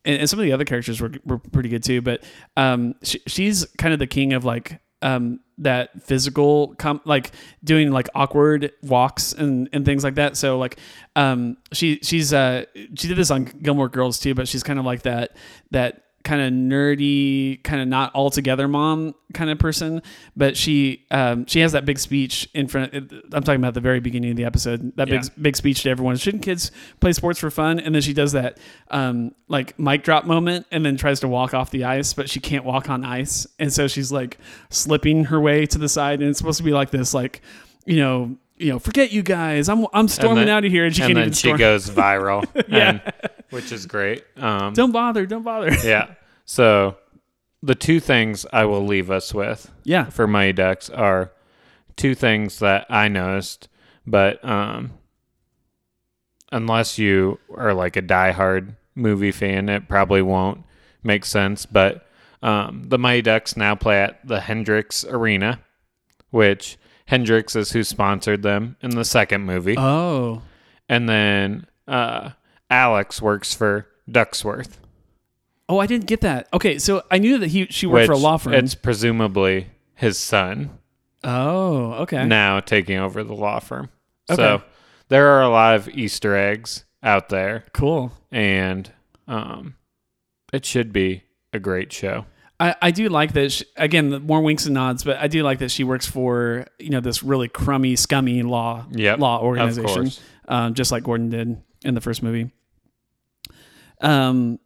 And, and some of the other characters were, were pretty good too, but um, she, she's kind of the king of like um, that physical, com- like doing like awkward walks and, and things like that. So like, um, she she's uh, she did this on Gilmore Girls too, but she's kind of like that that kind of nerdy, kind of not all together mom kind of person. But she um, she has that big speech in front. I'm talking about the very beginning of the episode. That big big speech to everyone. Shouldn't kids play sports for fun? And then she does that um, like mic drop moment, and then tries to walk off the ice, but she can't walk on ice, and so she's like slipping her way to the side, and it's supposed to be like this, like you know. You know, forget you guys. I'm I'm storming then- out of here, and she and can't then even she storm. goes viral. *laughs* Yeah. and- which is great. Um, don't bother, don't bother. *laughs* yeah. So the two things I will leave us with yeah, for Mighty Ducks are two things that I noticed, but um, unless you are like a diehard movie fan, it probably won't make sense. But um, the Mighty Ducks now play at the Hendricks Arena, which Hendricks is who sponsored them in the second movie, Oh, and then uh, Alex works for Ducksworth. oh, I didn't get that. Okay, so I knew that he she worked for a law firm. It's presumably his son oh, okay. now taking over the law firm. Okay. So there are a lot of Easter eggs out there, Cool. and um, it should be a great show. I, I do like that. She, again, more winks and nods, but I do like that she works for you know this really crummy, scummy law Yep, law organization, um, just like Gordon did in the first movie. Um,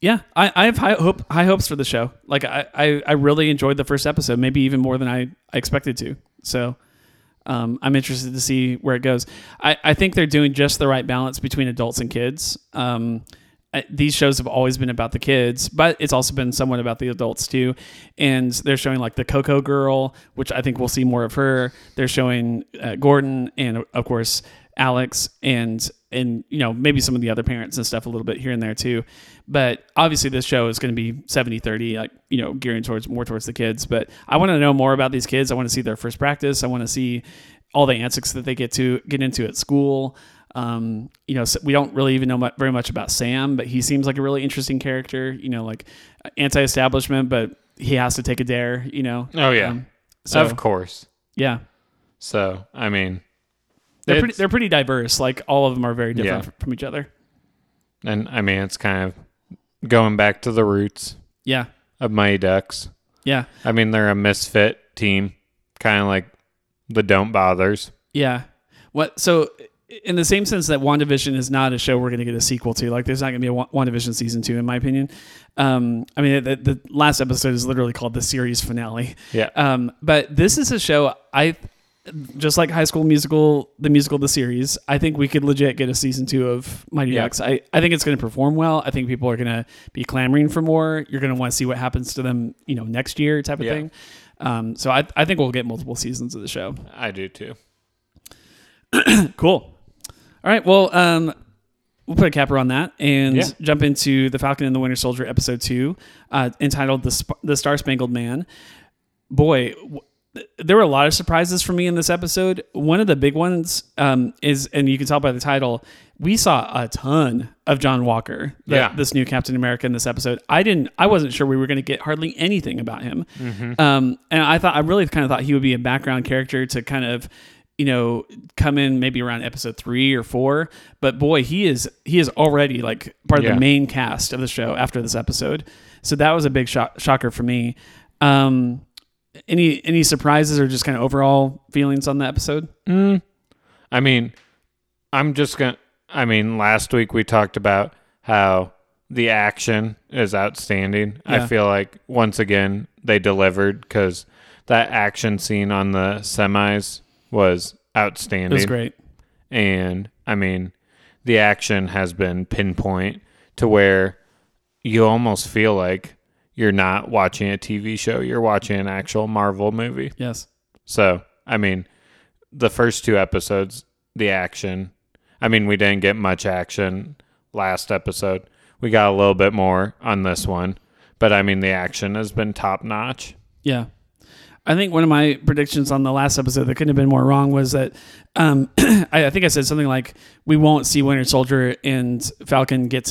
yeah, I, I have high hope high hopes for the show. Like I, I, I really enjoyed the first episode, maybe even more than I, I expected to. So um, I'm interested to see where it goes. I, I think they're doing just the right balance between adults and kids. Um, these shows have always been about the kids, but it's also been somewhat about the adults too. And they're showing like the Coco girl, which I think we'll see more of her. They're showing uh, Gordon and of course Alex and and you know maybe some of the other parents and stuff a little bit here and there too. But obviously this show is going to be 70-30 like you know gearing towards more towards the kids, but I want to know more about these kids. I want to see their first practice. I want to see all the antics that they get to get into at school. Um, you know, so we don't really even know very much about Sam, but he seems like a really interesting character. You know, like anti-establishment, but he has to take a dare. You know. Oh yeah, Um, so of course. yeah, So I mean, they're pretty, they're pretty diverse. Like all of them are very different Yeah. from each other. and I mean it's kind of going back to the roots Yeah, of Mighty Ducks. yeah, I mean they're a misfit team, kind of like the Don't Bothers. yeah. What so? In the same sense that WandaVision is not a show we're going to get a sequel to, like there's not going to be a Wa- WandaVision season two, in my opinion. Um, I mean, the, the last episode is literally called the series finale. Yeah. Um, but this is a show I just like High School Musical, the musical, the series. I think we could legit get a season two of Mighty Yeah. Ducks. I, I think it's going to perform well. I think people are going to be clamoring for more. You're going to want to see what happens to them, you know, next year type of Yeah. thing. Um, so I, I think we'll get multiple seasons of the show. I do too. *clears throat* Cool. All right. Well, um, we'll put a capper on that and Yeah. jump into the Falcon and the Winter Soldier episode two, uh, entitled "The Sp- The Star Spangled Man." Boy, w- there were a lot of surprises for me in this episode. One of the big ones um, is, and you can tell by the title, we saw a ton of John Walker, the- Yeah. this new Captain America in this episode. I didn't, I wasn't sure we were going to get hardly anything about him, um, and I thought, I really kind of thought he would be a background character to kind of you know come in maybe around episode three or four but boy he is he is already like part of Yeah. the main cast of the show after this episode so that was a big shock, shocker for me um any any surprises or just kind of overall feelings on the episode? I mean, I'm just gonna. I mean, last week we talked about how the action is outstanding. I feel like once again they delivered because that action scene on the semis was outstanding. It was great. and I mean, the action has been pinpoint to where you almost feel like you're not watching a TV show; you're watching an actual Marvel movie. Yes. So, I mean, the first two episodes, the action. I mean, we didn't get much action last episode. We got a little bit more on this one, but I mean, the action has been top notch. Yeah. I think one of my predictions on the last episode that couldn't have been more wrong was that um, *clears throat* I, I think I said something like we won't see Winter Soldier and Falcon get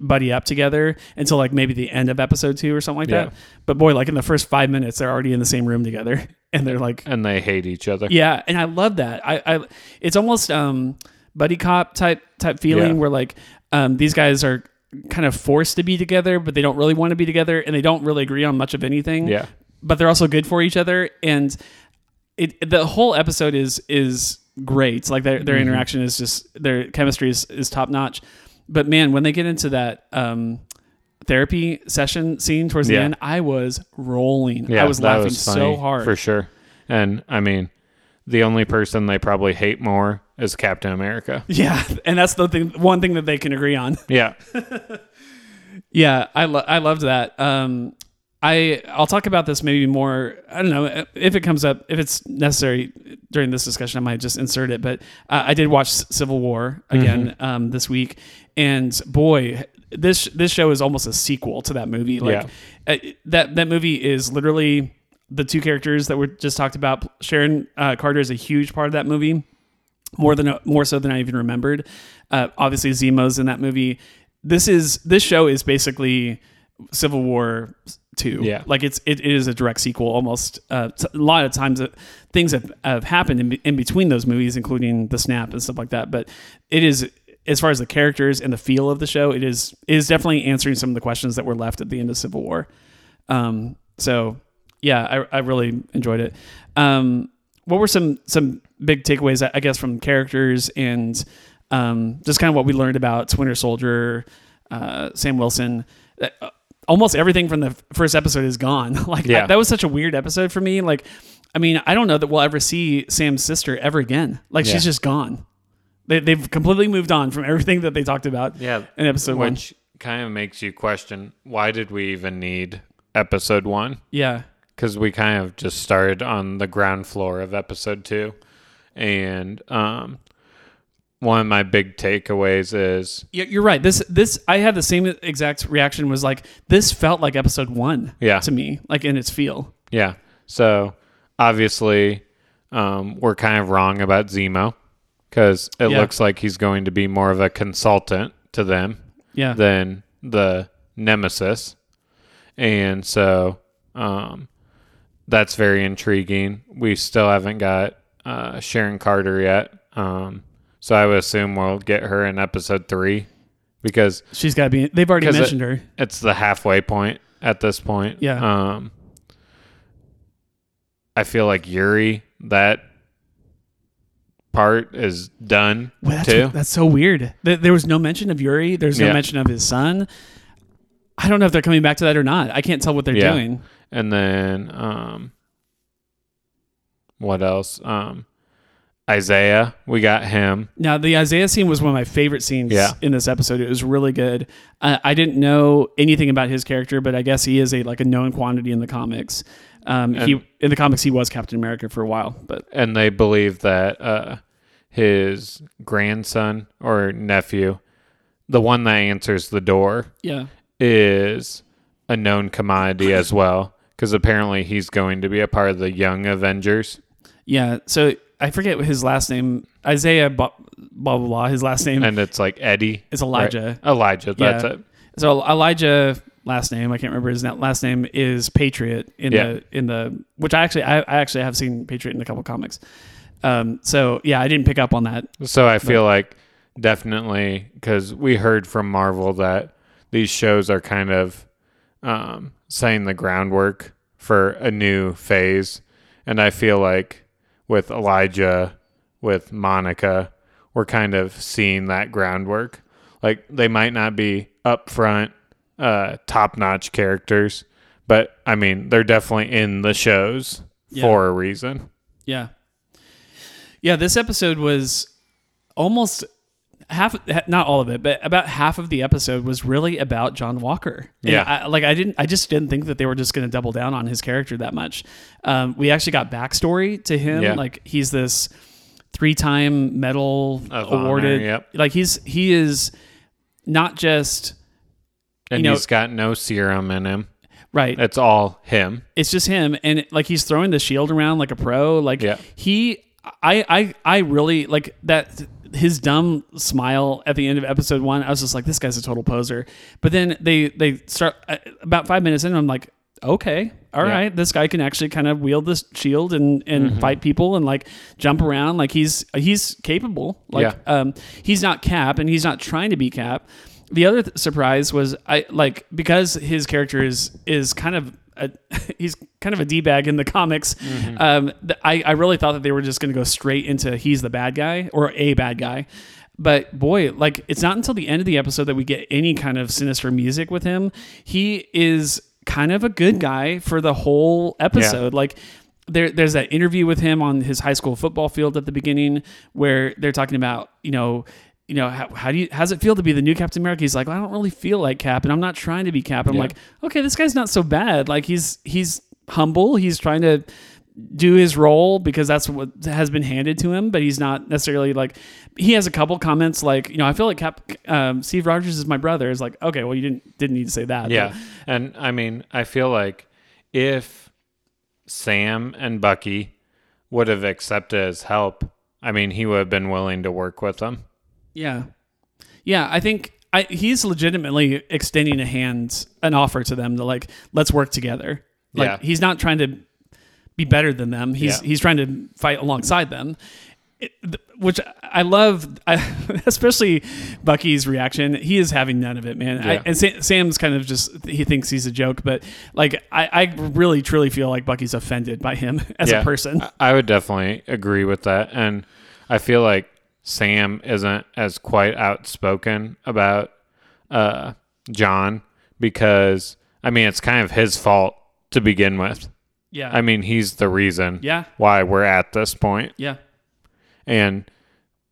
buddy up together until like maybe the end of episode two or something like Yeah. that. But boy, like in the first five minutes, they're already in the same room together, *laughs* and they're like, And they hate each other. yeah, and I love that. I, I it's almost um, buddy cop type type feeling Yeah. where like um, these guys are kind of forced to be together, but they don't really want to be together, and they don't really agree on much of anything Yeah. But they're also good for each other and it the whole episode is is great like their, their interaction is just their chemistry is, is top notch but man when they get into that um therapy session scene towards the Yeah. end i was rolling Yeah, i was laughing was so hard for sure. And I mean, the only person they probably hate more is Captain America. *laughs* yeah and that's the thing one thing that they can agree on Yeah, *laughs* Yeah, I lo- I loved that. Um, I I'll talk about this maybe more. I don't know if it comes up if it's necessary during this discussion. I might just insert it. But uh, I did watch Civil War again um, this week, and boy, this this show is almost a sequel to that movie. Like uh, that that movie is literally the two characters that were just talked about. Sharon uh, Carter is a huge part of that movie more than more so than I even remembered. Uh, obviously, Zemo's in that movie. This is this show is basically Civil War two. Yeah. like it's it, it is a direct sequel almost. Uh, a lot of times, uh, things have, have happened in, in between those movies, including the snap and stuff like that. But it is as far as the characters and the feel of the show, it is it is definitely answering some of the questions that were left at the end of Civil War. Um, so yeah, I, I really enjoyed it. Um, what were some some big takeaways, I- I guess, from characters and um, just kind of what we learned about Winter Soldier, uh, Sam Wilson? Almost everything from the first episode is gone. *laughs* like Yeah. I- that was such a weird episode for me. Like, I mean, I don't know that we'll ever see Sam's sister ever again. Like Yeah. she's just gone. They, they've completely moved on from *laughs* everything that they talked about. yeah. in episode one. Which kind of makes you question why did we even need episode one? Yeah, because we kind of just started on the ground floor of episode two, and um, one of my big takeaways is Yeah, you're right. This this I had the same exact reaction. Was like this felt like episode one. Yeah. to me, like in its feel. yeah. So obviously, um, we're kind of wrong about Zemo because it Yeah. looks like he's going to be more of a consultant to them Yeah, than the nemesis, and so um, that's very intriguing. We still haven't got uh, Sharon Carter yet, um, so I would assume we'll get her in episode three because she's got to be. They've already 'Cause it- mentioned her. it's the halfway point at this point. Yeah. Um, I feel like Yori that part is done Well, that's, too. that's so weird. There, there was no mention of Yori. There's no Yeah. mention of his son. I don't know if they're coming back to that or not. I can't tell what they're Yeah. doing. And then um what else? Um Isaiah, we got him. Now, the Isaiah scene was one of my favorite scenes Yeah. in this episode. It was really good. Uh, I didn't know anything about his character, but I guess he is a like a known quantity in the comics. Um, he in the comics he was Captain America for a while, but And they believe that uh his grandson or nephew, the one that answers the door, yeah, is a known commodity as well. Because apparently he's going to be a part of the Young Avengers. yeah. So I forget his last name. Isaiah blah blah blah. blah his last name And it's like Eddie. is Elijah. right? Elijah, that's Yeah. it. So Elijah last name I can't remember his last name is Patriot in Yeah. the in the which I actually I, I actually have seen Patriot in a couple comics. Um, so yeah, I didn't pick up on that. So I feel like definitely because we heard from Marvel that these shows are kind of um, setting the groundwork for a new phase. And I feel like with Elijah, with Monica, we're kind of seeing that groundwork. Like they might not be upfront, uh, top notch characters, but I mean, they're definitely in the shows Yeah. for a reason. Yeah. Yeah, this episode was almost half not all of it, but about half of the episode was really about John Walker. Yeah. I, like I didn't I just didn't think that they were just going to double down on his character that much. Um, we actually got backstory to him. Yeah. Like he's this three-time medal Of honor, awarded. yep. Like he's he is not just And You know- he's got no serum in him. right. It's all him. it's just him and like he's throwing the shield around like a pro like Yeah. he I, I i really like that his dumb smile at the end of episode one i was just like this guy's a total poser but then they they start uh, about five minutes in i'm like okay all right, Yeah. this guy can actually kind of wield this shield and and Mm-hmm. fight people and like jump around like he's he's capable like Yeah. um he's not cap and he's not trying to be cap the other th- surprise was I like because his character is is kind of a, *laughs* he's kind of a d bag in the comics. Um, I I really thought that they were just going to go straight into he's the bad guy or a bad guy. But boy, like it's not until the end of the episode that we get any kind of sinister music with him. He is kind of a good guy for the whole episode. Like there, there's that interview with him on his high school football field at the beginning where they're talking about, you know, you know, how, how do you, how's it feel to be the new Captain America? He's like, well, I don't really feel like Cap and I'm not trying to be Cap. I'm Yeah. like, okay, this guy's not so bad. Like he's, he's humble. He's trying to do his role because that's what has been handed to him, but he's not necessarily like, he has a couple comments like, you know, I feel like Cap, um, Steve Rogers is my brother. It's like, okay, well, you didn't, didn't need to say that. Yeah. And I mean, I feel like if Sam and Bucky would have accepted his help, I mean, he would have been willing to work with them. Yeah. Yeah, I think I, he's legitimately extending a hand, an offer to them to like, let's work together. Like Yeah. he's not trying to be better than them. He's Yeah. he's trying to fight alongside them. It- which I love, I, *laughs* especially Bucky's reaction. He is having none of it, man. I, Yeah. and Sa- Sam's kind of just he thinks he's a joke, but like I, I really truly feel like Bucky's offended by him *laughs* as a person. I- I would definitely agree with that. And I feel like Sam isn't as quite outspoken about uh, John because, I mean, it's kind of his fault to begin with. Yeah, I mean, he's the reason yeah, why we're at this point. yeah, And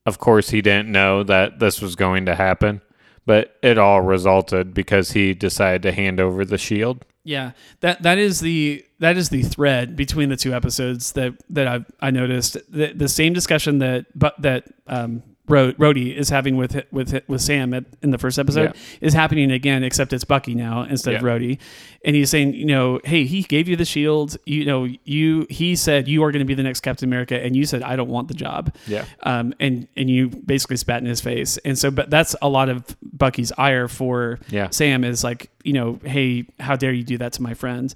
of course, he didn't know that this was going to happen, but it all resulted because he decided to hand over the shield. Yeah, that that is the that is the thread between the two episodes that that I I noticed. The, the same discussion that but that um Ro- Rhodey is having with with with Sam at, in the first episode Yeah. is happening again, except it's Bucky now instead of Yeah. Rhodey, and he's saying, you know, hey, he gave you the shield, you know, you he said you are going to be the next Captain America, and you said I don't want the job, Yeah. um, and and you basically spat in his face, and so but that's a lot of Bucky's ire for Yeah. Sam is like, you know, hey, how dare you do that to my friend?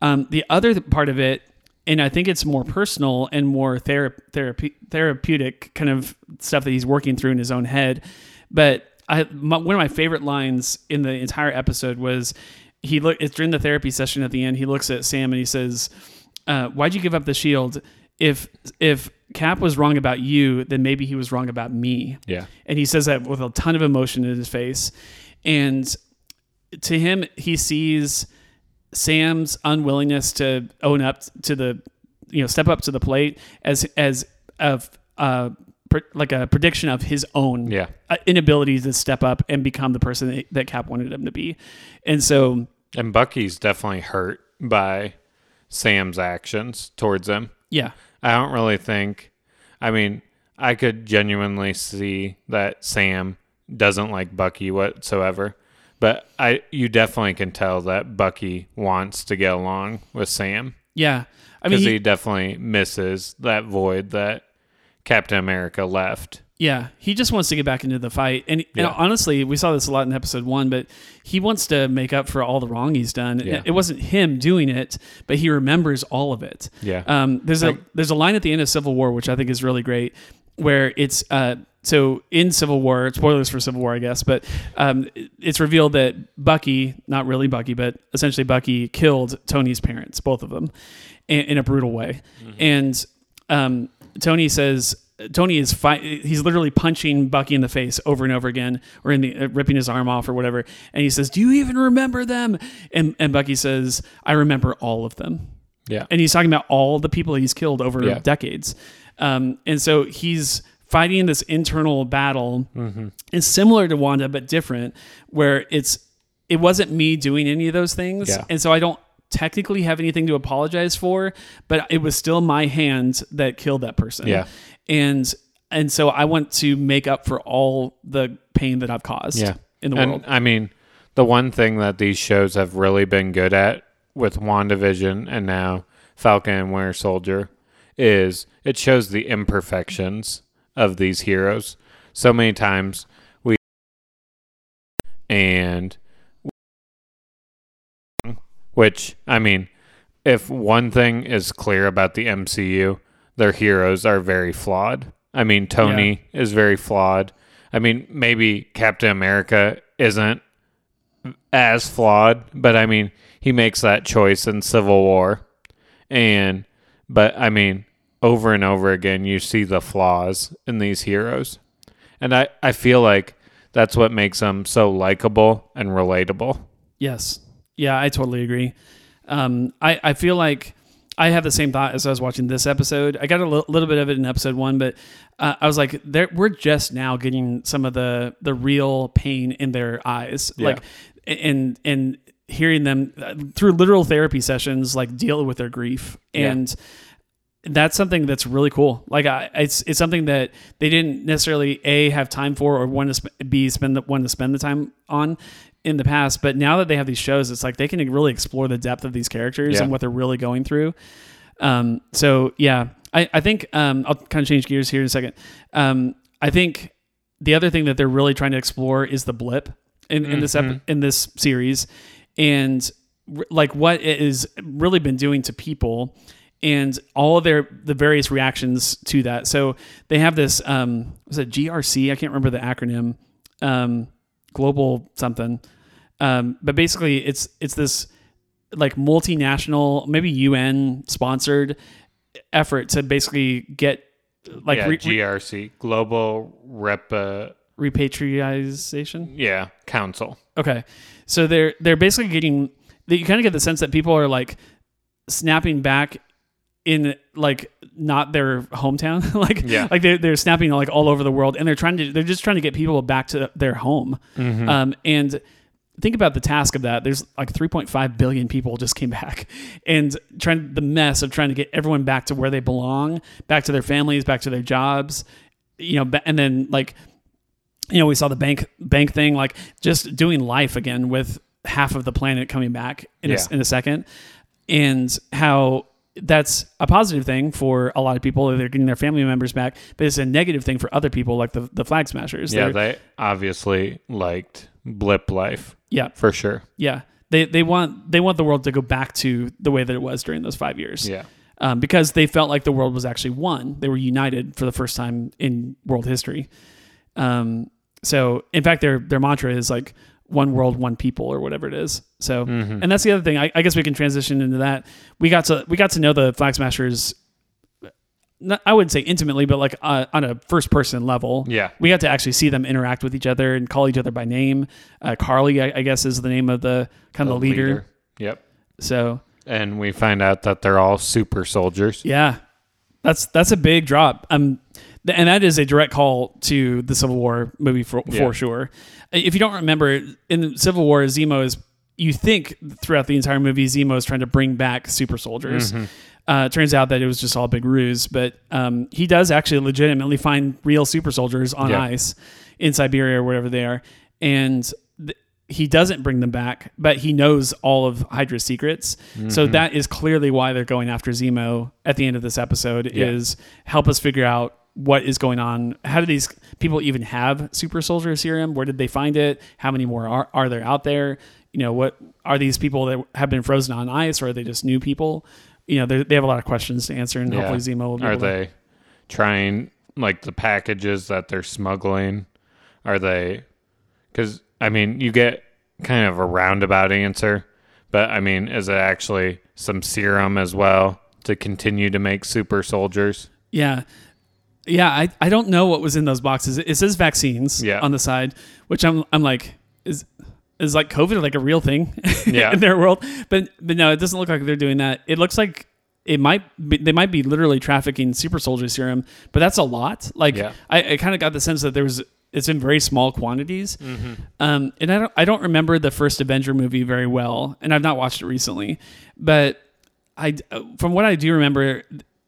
Um, the other part of it, and I think it's more personal and more thera- therapy- therapeutic kind of stuff that he's working through in his own head. But I, my, one of my favorite lines in the entire episode was he look. It's during the therapy session at the end. He looks at Sam and he says, uh, "Why'd you give up the shield? If if Cap was wrong about you, then maybe he was wrong about me." Yeah. and he says that with a ton of emotion in his face and to him he sees sam's unwillingness to own up to the you know step up to the plate as as of uh like a prediction of his own Yeah. uh, inability to step up and become the person that, that cap wanted him to be and so And Bucky's definitely hurt by Sam's actions towards him. yeah I don't really think. I mean, I could genuinely see that Sam doesn't like Bucky whatsoever, but I you definitely can tell that Bucky wants to get along with Sam yeah i mean because he- he definitely misses that void that Captain America left. Yeah, he just wants to get back into the fight, and, and honestly, we saw this a lot in episode one. But he wants to make up for all the wrong he's done. Yeah. It wasn't him doing it, but he remembers all of it. Yeah. Um, there's a there's a line at the end of Civil War which I think is really great. Where it's uh, so in Civil War, spoilers for Civil War, I guess, but um, it's revealed that Bucky, not really Bucky, but essentially Bucky killed Tony's parents, both of them, in, in a brutal way. And um, Tony says Tony is. He's literally punching Bucky in the face over and over again, or in the uh, ripping his arm off or whatever. And he says, "Do you even remember them?" And and Bucky says, "I remember all of them." Yeah. and he's talking about all the people he's killed over Yeah. decades. Um, and so he's fighting this internal battle. Mm-hmm. It's similar to Wanda, but different, where it's it wasn't me doing any of those things, Yeah. and so I don't technically have anything to apologize for, but it was still my hand that killed that person. Yeah. and and so I want to make up for all the pain that I've caused. Yeah. in the and world. I mean, the one thing that these shows have really been good at with WandaVision and now Falcon and Winter Soldier is it shows the imperfections of these heroes. So many times we and which I mean, if one thing is clear about the MCU, their heroes are very flawed. I mean, Tony is very flawed. I mean, maybe Captain America isn't as flawed, but I mean, he makes that choice in Civil War. And, but I mean, over and over again, you see the flaws in these heroes. And I, I feel like that's what makes them so likable and relatable. Yes. Yeah, I totally agree. Um, I, I feel like I had the same thought as I was watching this episode. I got a little bit of it in episode one, but uh, I was like, there, we're just now getting some of the the real pain in their eyes, Yeah. like, and and hearing them uh, through literal therapy sessions, like deal with their grief, Yeah. and that's something that's really cool. Like, I, it's it's something that they didn't necessarily a have time for or want to sp- b spend the want to spend the time on in the past. But now that they have these shows, it's like they can really explore the depth of these characters Yeah. and what they're really going through. Um, so yeah, I, I think um, I'll kind of change gears here in a second. Um, I think the other thing that they're really trying to explore is the blip in, in this ep- in this series, and like what it has really been doing to people, and all of their the various reactions to that. So they have this um, was it GRC? I can't remember the acronym. Um, global something. Um, but basically, it's it's this like multinational, maybe UN sponsored effort to basically get like yeah, re- GRC, Global Rep, repatriation. yeah, Council. Okay, so they're they're basically getting. that You kind of get the sense that people are like snapping back in like not their hometown *laughs* like Yeah. like they're, they're snapping like all over the world and they're trying to they're just trying to get people back to their home um, and think about the task of that there's like 3.5 billion people just came back *laughs* and trying the mess of trying to get everyone back to where they belong back to their families back to their jobs you know and then like you know we saw the bank bank thing like just doing life again with half of the planet coming back in, Yeah. a, in a second and how that's a positive thing for a lot of people they're getting their family members back but it's a negative thing for other people like the, the flag smashers Yeah, They're- they obviously liked blip life yeah for sure. yeah they, they want they want the world to go back to the way that it was during those five years Yeah. um, because they felt like the world was actually one. They were united for the first time in world history. Um, so, in fact, their their mantra is like "one world, one people" or whatever it is. So, and that's the other thing. I, I guess we can transition into that. We got to we got to know the Flag Smashers. Not, I wouldn't say intimately, but like uh, on a first person level. Yeah. we got to actually see them interact with each other and call each other by name. Uh, Carly, I, I guess, is the name of the kind of the leader. Yep. So And we find out that they're all super soldiers. Yeah, that's that's a big drop. Um, and that is a direct call to the Civil War movie for Yeah. for sure. If you don't remember, in the Civil War, Zemo is you think throughout the entire movie, Zemo is trying to bring back super soldiers. Mm-hmm. Uh, it turns out that it was just all a big ruse, but um, he does actually legitimately find real super soldiers on Yeah. ice in Siberia or wherever they are, and th- he doesn't bring them back, but he knows all of Hydra's secrets. So Mm-hmm. that is clearly why they're going after Zemo at the end of this episode. Yeah. Is help us figure out what is going on. How do these people even have super soldier serum? Where did they find it? How many more are, are there out there? You know, what are these people that have been frozen on ice, or are they just new people? You know, they they have a lot of questions to answer, and Yeah. hopefully Zemo will be Are able to- they trying like the packages that they're smuggling? Are they? Because I mean, you get kind of a roundabout answer, but I mean, is it actually some serum as well to continue to make super soldiers? Yeah. Yeah, I, I don't know what was in those boxes. It says vaccines Yeah. on the side, which I'm I'm like is is like COVID like a real thing *laughs* Yeah. in their world? But but no, it doesn't look like they're doing that. It looks like it might be, they might be literally trafficking super soldier serum, but that's a lot. Like Yeah. I, I kind of got the sense that there was it's in very small quantities. Mm-hmm. Um, and I don't I don't remember the first Avenger movie very well, and I've not watched it recently, but I from what I do remember,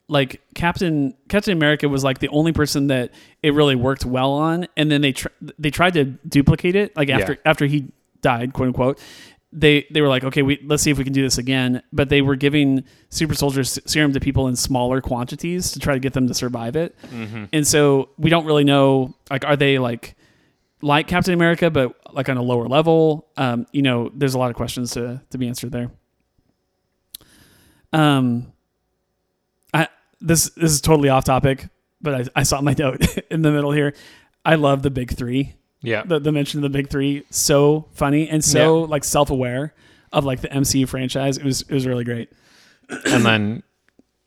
like Captain Captain America was like the only person that it really worked well on, and then they tr- they tried to duplicate it like after Yeah. after he died, quote unquote. They they were like, okay, we let's see if we can do this again. But they were giving super soldier serum to people in smaller quantities to try to get them to survive it, and so we don't really know like are they like like Captain America, but like on a lower level. Um, you know, there's a lot of questions to to be answered there. Um, this this is totally off topic, but I, I saw my *laughs* note in the middle here. I love the big three. Yeah. The, the mention of the big three, so funny and so like self aware of like the MCU franchise. It was it was really great. *clears throat* and then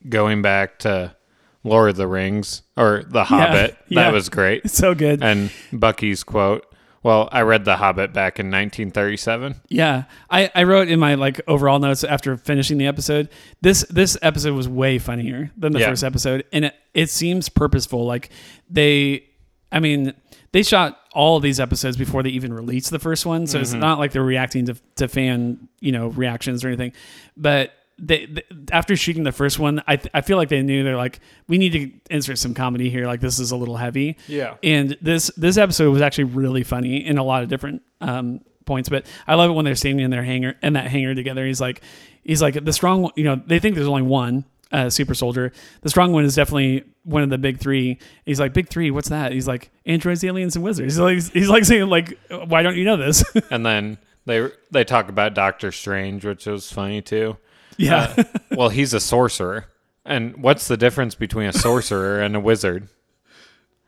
going back to Lord of the Rings or The Hobbit, yeah. that was great. *laughs* So good. And Bucky's quote. Well, I read The Hobbit back in 1937. Yeah, I, I wrote in my like overall notes after finishing the episode. This this episode was way funnier than the Yeah. first episode, and it, it seems purposeful. Like they, I mean, they shot all of these episodes before they even released the first one, so it's mm-hmm. not like they're reacting to to fan you know reactions or anything. But they, th after shooting the first one, I th- I feel like they knew they're like we need to insert some comedy here. Like this is a little heavy. Yeah. And this this episode was actually really funny in a lot of different um, points. But I love it when they're standing in their hangar in that hangar together. He's like, he's like the strong. You know, they think there's only one uh, super soldier. The strong one is definitely one of the big three. He's like, big three. What's that? He's like, androids, aliens, and wizards. He's like, he's like saying like, why don't you know this? *laughs* And then they they talk about Doctor Strange, which was funny too. Yeah. Well, he's a sorcerer. And what's the difference between a sorcerer and a wizard?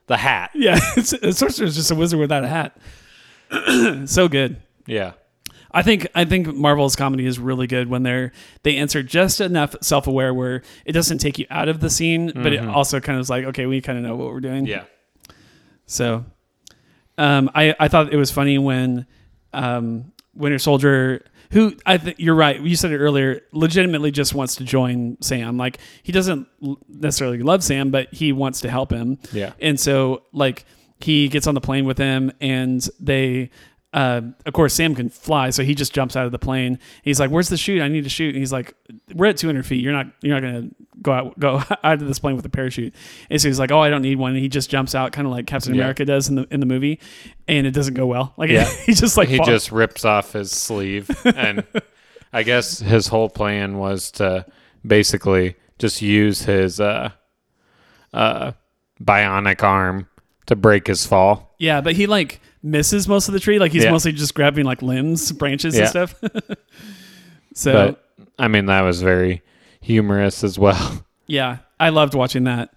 The hat. yeah. *laughs* A sorcerer is just a wizard without a hat. *clears throat* so good. Yeah. I think I think Marvel's comedy is really good when they're they answer just enough self aware where it doesn't take you out of the scene, but it also kind of is like, okay, we kind of know what we're doing. Yeah. So, um, I I thought it was funny when, um, Winter Soldier, who I think you're right, you said it earlier, legitimately just wants to join Sam. Like he doesn't necessarily love Sam, but he wants to help him. Yeah. And so like he gets on the plane with him, and they. Uh, of course, Sam can fly, so he just jumps out of the plane. He's like, "Where's the chute? I need to shoot." And he's like, "We're at 200 feet. You're not. You're not gonna go out go *laughs* out of this plane with a parachute." And so he's like, "Oh, I don't need one." And he just jumps out, kind of like Captain Yeah. America does in the in the movie, and it doesn't go well. *laughs* Like, Yeah. *laughs* he just like he fall- just rips off his sleeve and i guess his whole plan was to basically just use his uh uh bionic arm to break his fall yeah, but he like misses most of the tree. Like he's Yeah. mostly just grabbing like limbs, branches, and stuff. *laughs* so but i mean that was very humorous as well *laughs* Yeah, I loved watching that.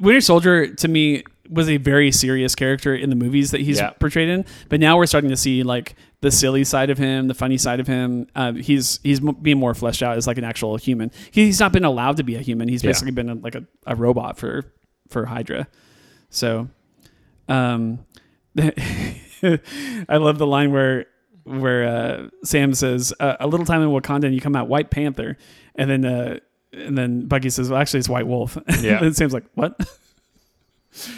Winter Soldier to me was a very serious character in the movies that he's Yeah. portrayed in, but now we're starting to see like the silly side of him, the funny side of him. Um, he's he's being more fleshed out as like an actual human. He's not been allowed to be a human. He's Yeah. basically been a, like a, a robot for for Hydra. So, um, *laughs* I love the line where where uh, Sam says, uh, "A little time in Wakanda, and you come out White Panther," and then uh, and then Bucky says, "Well, actually, it's White Wolf." Yeah. *laughs* and Sam's like, "What?" *laughs*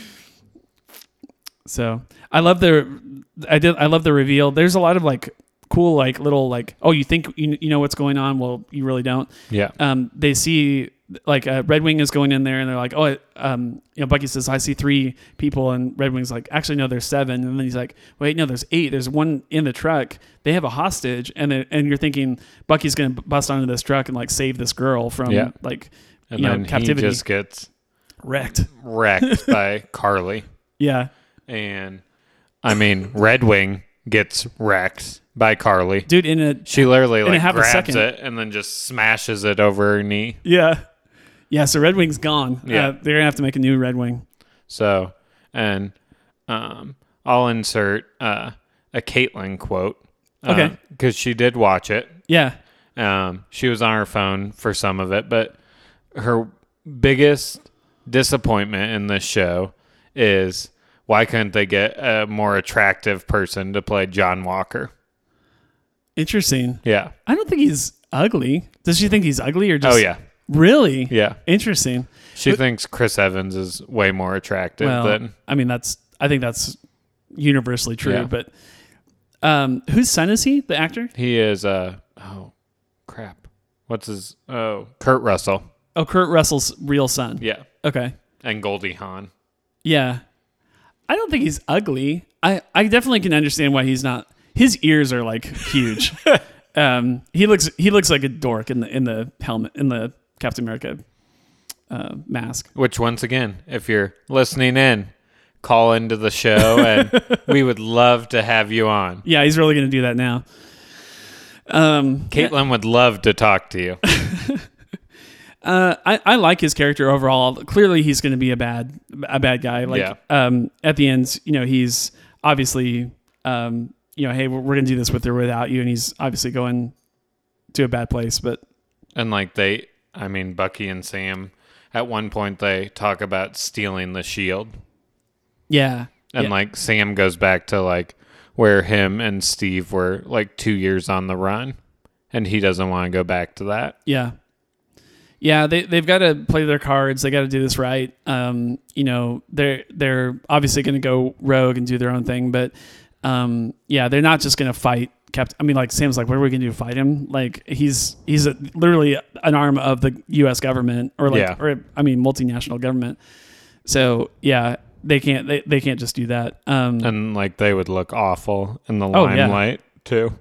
so I love the I did I love the reveal. There's a lot of like cool like little like oh you think you, you know what's going on well you really don't yeah um, they see like uh, Red Wing is going in there, and they're like, "Oh, um, you know." Bucky says, "I see three people," and Red Wing's like, "Actually, no, there's seven. And then he's like, "Wait, no, there's eight. There's one in the truck. They have a hostage." And then, and you're thinking Bucky's gonna bust onto this truck and like save this girl from Yeah. like and you know then captivity, he just gets wrecked. wrecked *laughs* by carly Yeah, and i mean red wing gets wrecked by carly dude. In a she literally a like half a grabs second. it and then just smashes it over her knee yeah, yeah. So Red Wing's gone. Yeah. uh, they're gonna have to make a new Red Wing. So, and um, I'll insert uh, a Caitlin quote. Okay. Because she did watch it. Yeah. Um, she was on her phone for some of it, but her biggest disappointment in this show is why couldn't they get a more attractive person to play John Walker? Interesting. Yeah. I don't think he's ugly. Does she think he's ugly or just? Oh yeah. Really? Yeah. Interesting. She But- thinks Chris Evans is way more attractive Well, than I mean, that's. I think that's universally true. Yeah. But um, whose son is he? The actor? he is. Uh oh, crap. What's his? Oh, Kurt Russell. Oh, Kurt Russell's real son. Yeah, Okay. and Goldie Hawn. Yeah. I don't think he's ugly. I, I definitely can understand why he's not. His ears are like huge. *laughs* um, he looks he looks like a dork in the in the helmet in the Captain America uh, mask. Which once again, if you're listening in, call into the show, *laughs* and we would love to have you on. Yeah, he's really going to do that now. Um, Caitlin would love to talk to you. *laughs* Uh, I, I like his character overall. Clearly, he's going to be a bad a bad guy. Like Yeah. um, at the end, you know, he's obviously um, you know, hey, we're, we're going to do this with or without you, and he's obviously going to a bad place. But And like they, I mean, Bucky and Sam, at one point they talk about stealing the shield. yeah, And yeah. like Sam goes back to like where him and Steve were like two years on the run. And he doesn't want to go back to that. Yeah. Yeah, they they've got to play their cards. They got to do this right. Um, you know, they're they're obviously going to go rogue and do their own thing, but um, yeah, they're not just going to fight Captain. I mean, like Sam's like, what are we going to do? Fight him? Like he's he's a, literally an arm of the U.S. government, or like, Yeah. or I mean, multinational government. So yeah, they can't they, they can't just do that. Um, And like they would look awful in the Oh, yeah. limelight too.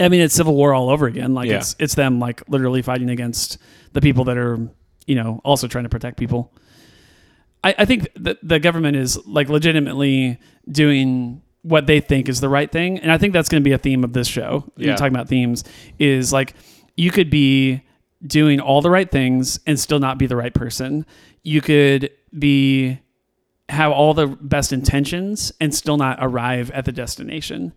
I mean, it's civil war all over again. Like Yeah. it's it's them like literally fighting against the people that are you know also trying to protect people. I, I think that the government is like legitimately doing what they think is the right thing, and I think that's going to be a theme of this show. You're talking about themes is like you could be doing all the right things and still not be the right person. You could be have all the best intentions and still not arrive at the destination.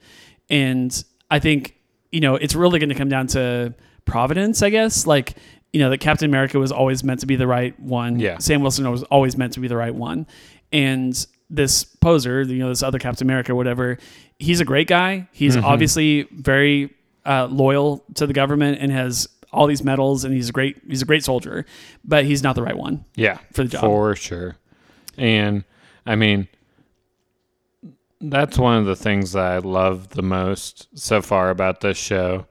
And I think, you know, it's really going to come down to providence, I guess. Like, you know, that Captain America was always meant to be the right one. Yeah. Sam Wilson was always meant to be the right one. And this poser, you know, this other Captain America, whatever, he's a great guy. He's obviously very uh, loyal to the government and has all these medals and he's a great he's a great soldier, but he's not the right one. Yeah, For the job. for sure. And I mean, that's one of the things that I love the most so far about this show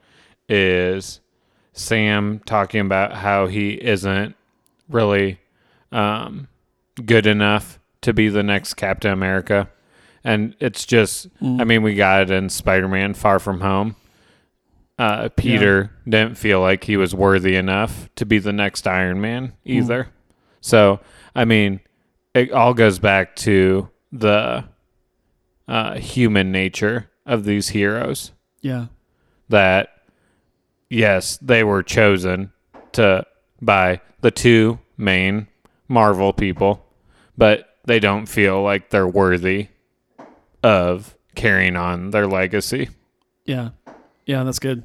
is Sam talking about how he isn't really um, good enough to be the next Captain America. And it's just, I mean, we got it in Spider Man Far From Home. Uh, Peter didn't feel like he was worthy enough to be the next Iron Man either. So, I mean, it all goes back to the uh, human nature of these heroes Yeah. that yes, they were chosen to by the two main Marvel people, but they don't feel like they're worthy of carrying on their legacy. Yeah. Yeah, that's good.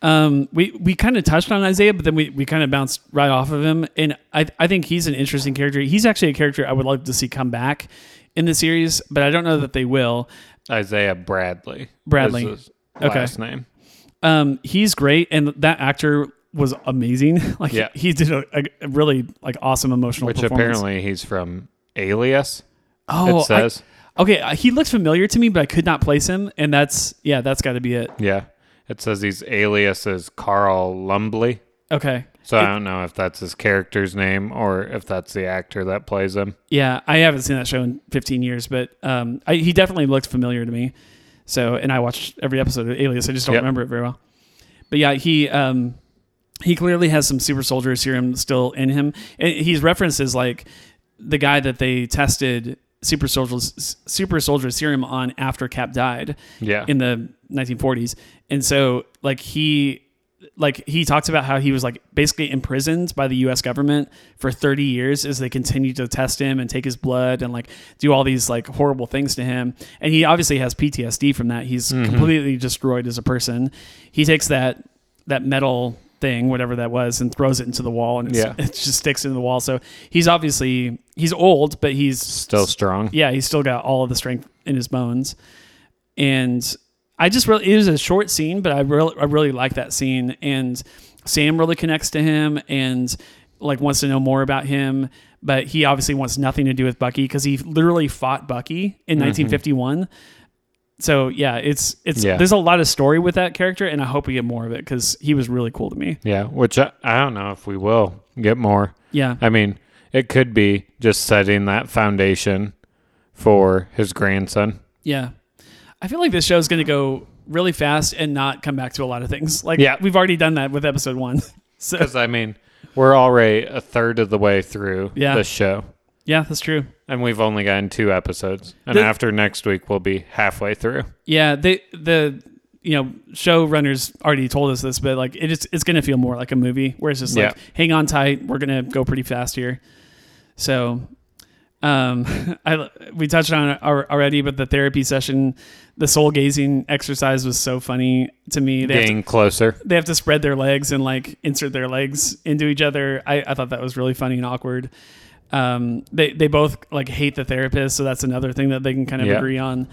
Um, we we kind of touched on Isaiah, but then we, we kind of bounced right off of him, and I I think he's an interesting character. He's actually a character I would love to see come back in the series, but I don't know that they will. Isaiah Bradley. Bradley. is his Okay. Last name. Um, he's great, and that actor was amazing. *laughs* like Yeah. he did a, a- really like awesome emotional Which apparently he's from Alias. oh, it says. I, okay, uh, he looks familiar to me, but I could not place him, and that's yeah, that's got to be it. yeah. It says he's alias is Carl Lumbly. Okay, So I don't know if that's his character's name or if that's the actor that plays him. Yeah, I haven't seen that show in 15 years, but um, I, he definitely looked familiar to me. So, and I watched every episode of Alias. I just don't Yep. remember it very well. But yeah, he um, he clearly has some super soldier serum still in him. And he's references like the guy that they tested super soldier super soldier serum on after Cap died Yeah. in the 1940s. And so like he like he talks about how he was like basically imprisoned by the US government for 30 years as they continued to test him and take his blood and like do all these like horrible things to him and he obviously has PTSD from that he's mm-hmm. completely destroyed as a person he takes that that metal thing whatever that was and throws it into the wall and it's, Yeah. it just sticks into the wall so he's obviously he's old but he's Still strong. yeah, he's still got all of the strength in his bones. And I just really, it was a short scene, but I really, I really like that scene. And Sam really connects to him and like wants to know more about him. But he obviously wants nothing to do with Bucky because he literally fought Bucky in mm-hmm. 1951. So yeah, it's it's Yeah. there's a lot of story with that character, and I hope we get more of it because he was really cool to me. Yeah, which I, I don't know if we will get more. Yeah, I mean, it could be just setting that foundation for his grandson. Yeah. I feel like this show is going to go really fast and not come back to a lot of things. Like, Yeah. we've already done that with episode one. *laughs* So, *laughs* Because, I mean, we're already a third of the way through Yeah. the show. Yeah, that's true. And we've only gotten two episodes. And The- after next week, we'll be halfway through. Yeah. They, the, you know, showrunners already told us this, but like, it is, it's going to feel more like a movie where it's just like, Yeah. hang on tight. We're going to go pretty fast here. So, um, *laughs* I, we touched on it already, but the therapy session, the soul gazing exercise was so funny to me. They have to- Getting closer. they have to spread their legs and like insert their legs into each other. I, I thought that was really funny and awkward. Um, they they both like hate the therapist, so that's another thing that they can kind of Yeah. agree on.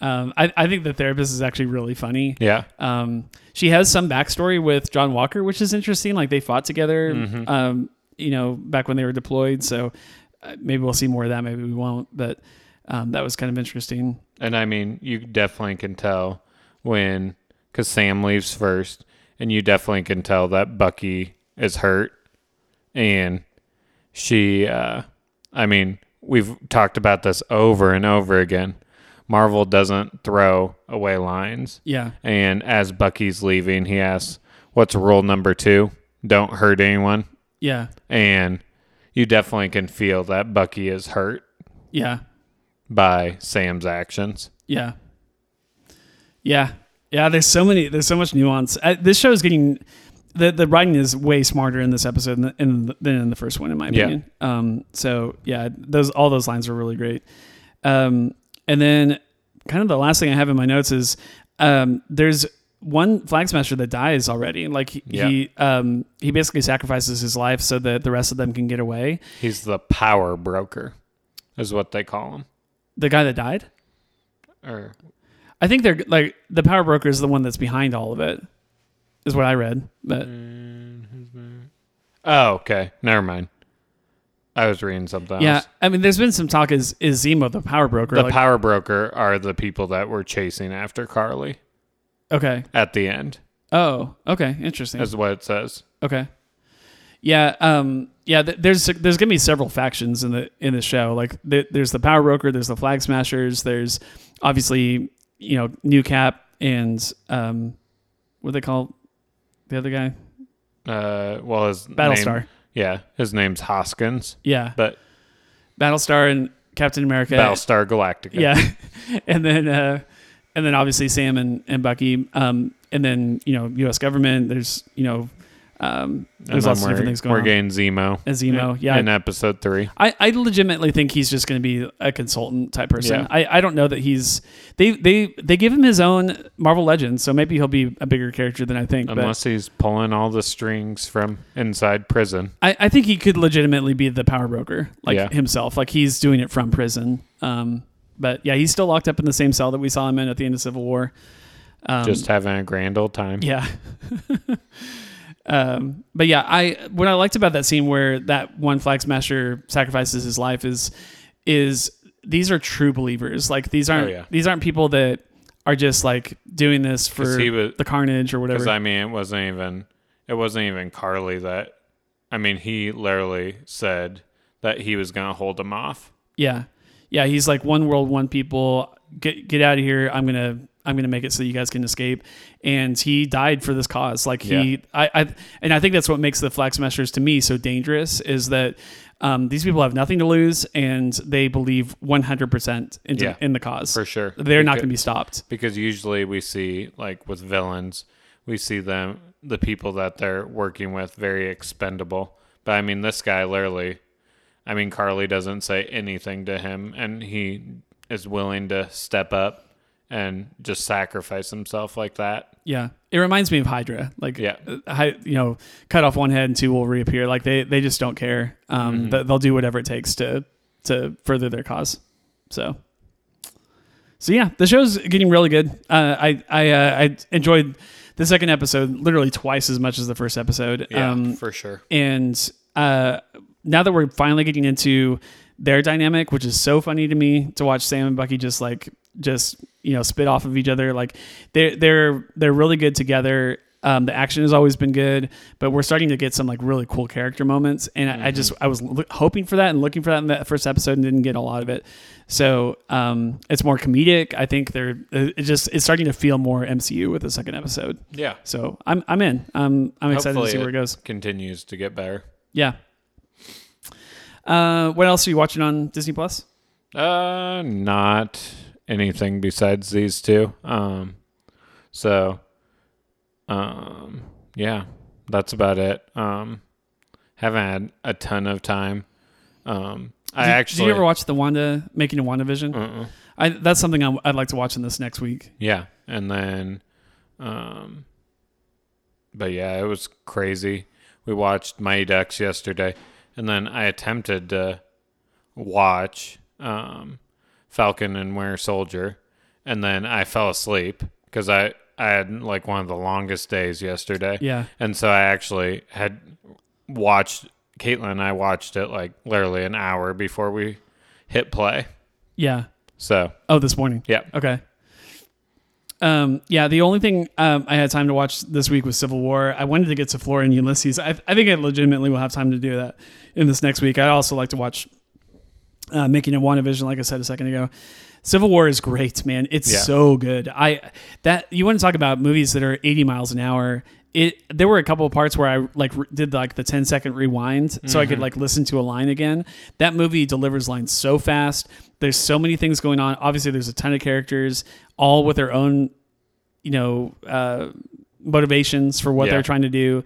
Um, I, I think the therapist is actually really funny. Yeah. Um, she has some backstory with John Walker, which is interesting. Like they fought together, Mm-hmm. um, you know, back when they were deployed. So uh, maybe we'll see more of that. Maybe we won't. But um, that was kind of interesting. And I mean, you definitely can tell when, because Sam leaves first, and you definitely can tell that Bucky is hurt. And she, uh, I mean, we've talked about this over and over again. Marvel doesn't throw away lines. Yeah, And as Bucky's leaving, he asks, What's rule number two? Don't hurt anyone. yeah, And you definitely can feel that Bucky is hurt yeah. by Sam's actions. Yeah. Yeah. Yeah. There's so many, there's so much nuance. Uh, this show is getting, the, the writing is way smarter in this episode than, in the, than in the first one, in my Yeah. opinion. Um, so yeah, those, all those lines were really great. Um, and then kind of the last thing I have in my notes is, um, there's one flag smasher that dies already. Like he, Yeah. he, um, he basically sacrifices his life so that the rest of them can get away. He's the power broker, is what they call him. The guy that died, Or I think they're like the power broker is the one that's behind all of it, is what I read. But oh, okay, never mind. I was reading something yeah, else. I mean, there's been some talk is is Zemo the power broker? The like, power broker are the people that were chasing after Carly okay. at the end, Oh, okay. Interesting. is what it says. Okay. Yeah. Um. Yeah. Th- there's there's gonna be several factions in the in the show. Like th- there's the power broker. There's the flag smashers. There's obviously you know New Cap and um, what do they call the other guy? Uh, well, his Battlestar. Name, yeah, his name's Hoskins, Yeah. but Battlestar and Captain America. Battlestar Galactica. Yeah, *laughs* and then uh, and then obviously Sam and, and Bucky, um, and then you know U.S. government. There's you know um, And there's then lots of different things going we're on. getting Zemo. A Zemo, yeah. in episode three. I, I legitimately think he's just going to be a consultant type person. Yeah. I, I don't know that he's they they they give him his own Marvel Legends, so maybe he'll be a bigger character than I think. But Unless he's pulling all the strings from inside prison. I, I think he could legitimately be the power broker, like Yeah. himself, like he's doing it from prison. Um, but yeah, he's still locked up in the same cell that we saw him in at the end of Civil War. Um, just having a grand old time. Yeah. *laughs* um, but yeah, I what I liked about that scene where that one flag smasher sacrifices his life is is these are true believers. Like these aren't Oh, yeah. these aren't people that are just like doing this for was- the carnage or whatever. Because. I mean, it wasn't even it wasn't even Carly that. I mean, he literally said that he was gonna hold them off. yeah. Yeah, he's like one world, one people. Get get out of here. I'm gonna I'm gonna make it so you guys can escape. And he died for this cause. Like he, Yeah. I, I, and I think that's what makes the flag smashers to me so dangerous is that um, these people have nothing to lose and they believe 100 percent into Yeah. in the cause For sure. They're not going to be stopped. Because usually we see like with villains, we see them the people that they're working with very expendable. But I mean, this guy literally, I mean, Carly doesn't say anything to him, and he is willing to step up and just sacrifice himself like that. Yeah, it reminds me of Hydra. Like, Yeah. uh, you know, cut off one head and two will reappear. Like they they just don't care. Um, th- they'll do whatever it takes to to further their cause. So, so yeah, the show's getting really good. Uh, I I uh, I enjoyed the second episode literally twice as much as the first episode. Yeah, Um, for sure. and uh, now that we're finally getting into their dynamic, which is so funny to me to watch Sam and Bucky just like just you know spit off of each other. Like they're they're they're really good together. Um, the action has always been good, but we're starting to get some like really cool character moments, and I, I just I was loo- hoping for that and looking for that in that first episode and didn't get a lot of it. So um, it's more comedic. I think they're it just it's starting to feel more MCU with the second episode. Yeah. So I'm I'm in. I'm I'm excited Hopefully to see where it goes. Continues to get better. Yeah. Uh, what else are you watching on Disney Plus? Uh, not anything besides these two. Um, so, um, yeah, that's about it. Um, haven't had a ton of time. Um, I did, actually, did you ever watch the Wanda making a WandaVision? uh-uh. I that's something I'm, I'd like to watch in this next week. yeah, and then, um, but yeah, it was crazy. We watched Mighty Ducks yesterday, and then I attempted to watch um, Falcon and Winter Soldier, and then I fell asleep because I I had like one of the longest days yesterday, Yeah. and so I actually had watched Caitlin. and I watched it like literally an hour before we hit play. Yeah. So Oh, this morning. yeah, Okay. Um, yeah, the only thing um, I had time to watch this week was Civil War. I wanted to get to Flora and Ulysses. I, I think I legitimately will have time to do that in this next week. I'd also like to watch uh, Making a WandaVision, like I said a second ago. Civil War is great, man. It's Yeah. so good. I that you want to talk about movies that are 80 miles an hour. It there were a couple of parts where I like did like the 10 second rewind so I could like listen to a line again. That movie delivers lines so fast. There's so many things going on. Obviously, there's a ton of characters, all with their own, you know, uh, motivations for what Yeah. they're trying to do.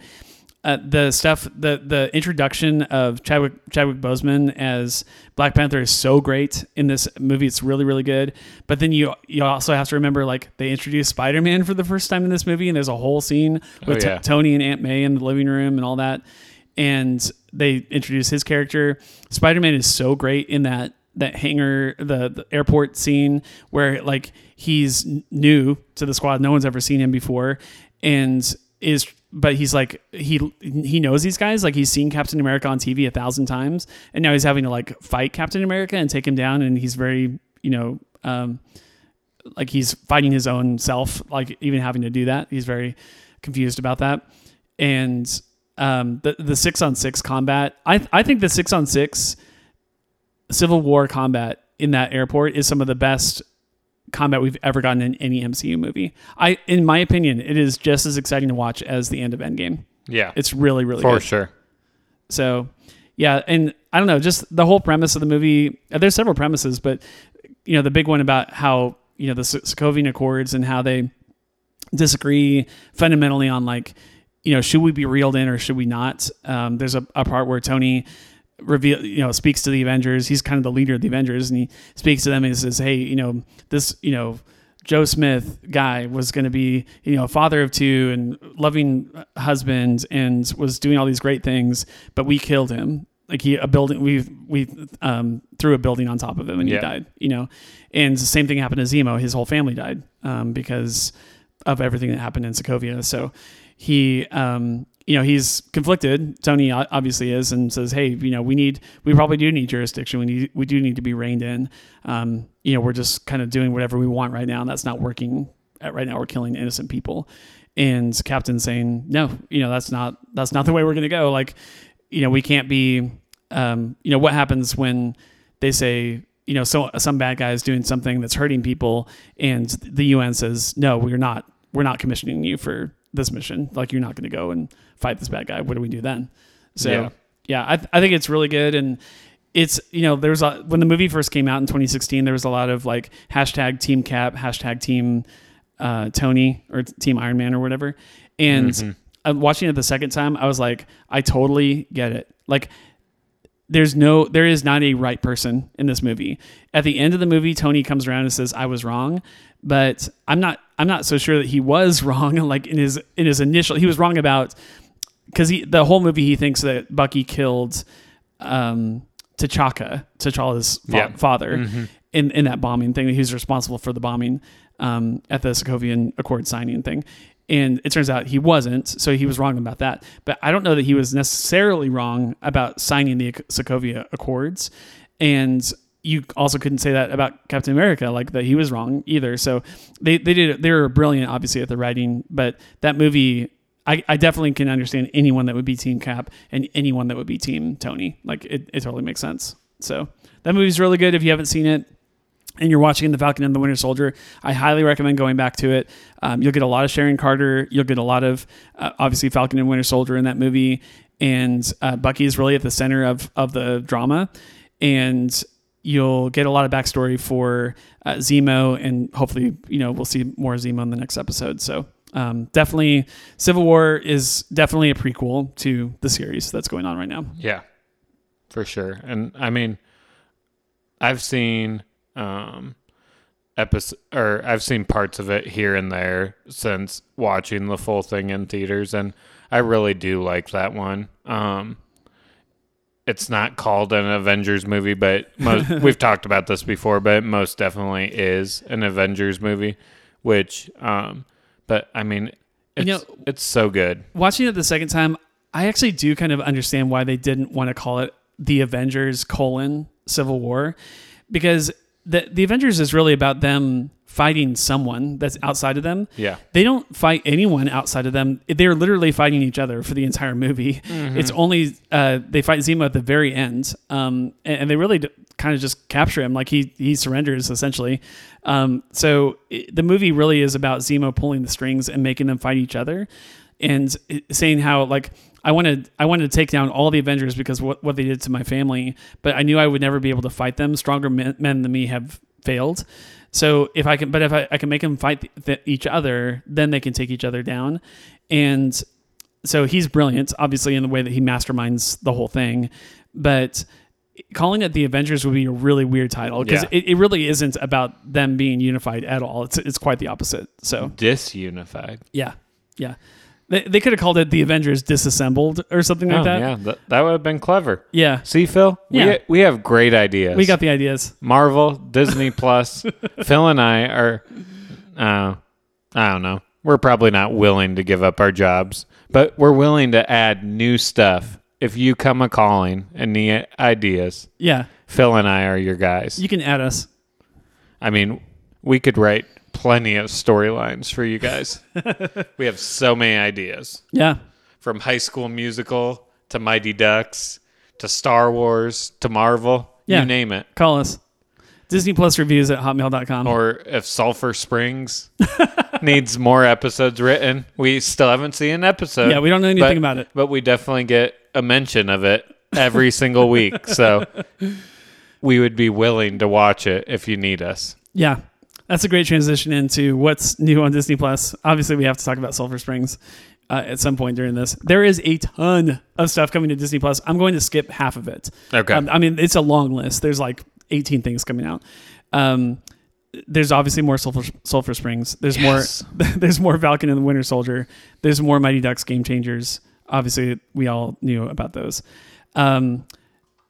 Uh, the stuff, the the introduction of Chadwick Chadwick Boseman as Black Panther is so great in this movie. It's really really good. But then you you also have to remember like they introduced Spider Man for the first time in this movie, and there's a whole scene with Oh, T- Tony and Aunt May in the living room and all that. And they introduce his character. Spider Man is so great in that that hangar, the, the airport scene where like he's new to the squad, no one's ever seen him before, and is but he's like he he knows these guys like he's seen Captain America on TV a thousand times, and now he's having to like fight Captain America and take him down, and he's very you know um, like he's fighting his own self, like even having to do that. He's very confused about that. And um, the the six on six combat, I I think the six on six Civil War combat in that airport is some of the best combat we've ever gotten in any MCU movie. I, in my opinion, it is just as exciting to watch as the end of Endgame. yeah, It's really really for good. sure. So, yeah, and I don't know, just the whole premise of the movie. uh, There's several premises, but you know, the big one about how you know the Sokovian Accords and how they disagree fundamentally on like, you know, should we be reeled in or should we not? Um, there's a, a part where Tony reveal you know speaks to the Avengers. He's kind of the leader of the Avengers, and he speaks to them and he says, "Hey, you know, this you know." Joe Smith guy was going to be, you know, a father of two and loving husband and was doing all these great things, but we killed him. Like he, a building, we we um, threw a building on top of him and he died. You know, and the same thing happened to Zemo. His whole family died um, because of everything that happened in Sokovia. So he, um, you know, he's conflicted. Tony obviously is, and says, "Hey, you know, we need, we probably do need jurisdiction. We need, we do need to be reined in. Um, you know, we're just kind of doing whatever we want right now, and that's not working. At right now, we're killing innocent people." And Captain saying, "No, you know, that's not, that's not the way we're going to go. Like, you know, we can't be, um, you know, what happens when they say." You know, so some bad guy is doing something that's hurting people, and the UN says, "No, we're not. We're not commissioning you for this mission. Like, you're not going to go and fight this bad guy. What do we do then?" So, Yeah. yeah, I, I think it's really good, and it's you know, there's a when the movie first came out in 2016, there was a lot of like hashtag Team Cap, hashtag Team uh, Tony or Team Iron Man or whatever, And uh, watching it the second time, I was like, I totally get it. Like, there's no, there is not a right person in this movie. At the end of the movie, Tony comes around and says, "I was wrong," but I'm not, I'm not so sure that he was *laughs* wrong. Like in his, in his initial, he was wrong about because he, the whole movie, he thinks that Bucky killed, um, T'Chaka, T'Challa's fa- Yeah. father, in in that bombing thing. He was responsible for the bombing um, at the Sokovian Accord signing thing. And it turns out he wasn't, so he was wrong about that. But I don't know that he was necessarily wrong about signing the Sokovia Accords. And you also couldn't say that about Captain America, like that he was wrong either. So they, they did they were brilliant, obviously, at the writing. But that movie, I, I definitely can understand anyone that would be Team Cap and anyone that would be Team Tony. Like it, it totally makes sense. So that movie's really good. If you haven't seen it, and you're watching The Falcon and the Winter Soldier, I highly recommend going back to it. Um, you'll get a lot of Sharon Carter. You'll get a lot of uh, obviously Falcon and Winter Soldier in that movie, and uh, Bucky is really at the center of of the drama, and you'll get a lot of backstory for uh, Zemo, and hopefully you know we'll see more Zemo in the next episode. So. Um, definitely, Civil War is definitely a prequel to the series that's going on right now. Yeah, for sure. And I mean, I've seen um episode or I've seen parts of it here and there since watching the full thing in theaters, and I really do like that one. Um, it's not called an Avengers movie, but most, *laughs* we've talked about this before. But it most definitely is an Avengers movie, which, um, but I mean, it's, know- it's so good. watching it the second time, I actually do kind of understand why they didn't want to call it the Avengers colon Civil War, because the the Avengers is really about them fighting someone that's outside of them. Yeah. They don't fight anyone outside of them. They're literally fighting each other for the entire movie. It's only uh, they fight Zemo at the very end, um, and, and they really d- kind of just capture him. Like he he surrenders essentially. Um, so it, the movie really is about Zemo pulling the strings and making them fight each other, and it- saying how like. I wanted I wanted to take down all the Avengers because what, what they did to my family, but I knew I would never be able to fight them. Stronger men, men than me have failed. So if I can, but if I, I can make them fight th- th- each other, then they can take each other down. And so he's brilliant, obviously, in the way that he masterminds the whole thing. But calling it the Avengers would be a really weird title because Yeah. it, it really isn't about them being unified at all. It's it's quite the opposite. So Disunified. yeah, yeah. They, they could have called it the Avengers disassembled or something like oh, that. yeah. That, that would have been clever. Yeah. See, Phil? Yeah. We, we have great ideas. We got the ideas. Marvel, Disney *laughs* Plus. Phil and I are, uh, I don't know. We're probably not willing to give up our jobs, but we're willing to add new stuff. If you come a calling and need ideas, Yeah. Phil and I are your guys. You can add us. I mean, we could write plenty of storylines for you guys. *laughs* we have so many ideas Yeah. from High School Musical to Mighty Ducks to Star Wars to Marvel. Yeah. You name it. Call us. Disney Plus reviews at hotmail.com. Or if Sulphur Springs *laughs* needs more episodes written, we still haven't seen an episode. Yeah, we don't know anything but- about it. But we definitely get a mention of it every *laughs* single week. So we would be willing to watch it if you need us. Yeah, that's a great transition into what's new on Disney Plus. Obviously, we have to talk about Sulphur Springs uh, at some point during this. There is a ton of stuff coming to Disney Plus. I'm going to skip half of it. Okay. Um, I mean, it's a long list. There's like 18 things coming out. Um, there's obviously more Sulphur, Sulphur Springs. There's Yes. more. *laughs* There's more Falcon and the Winter Soldier. There's more Mighty Ducks Game Changers. Obviously, we all knew about those. Um,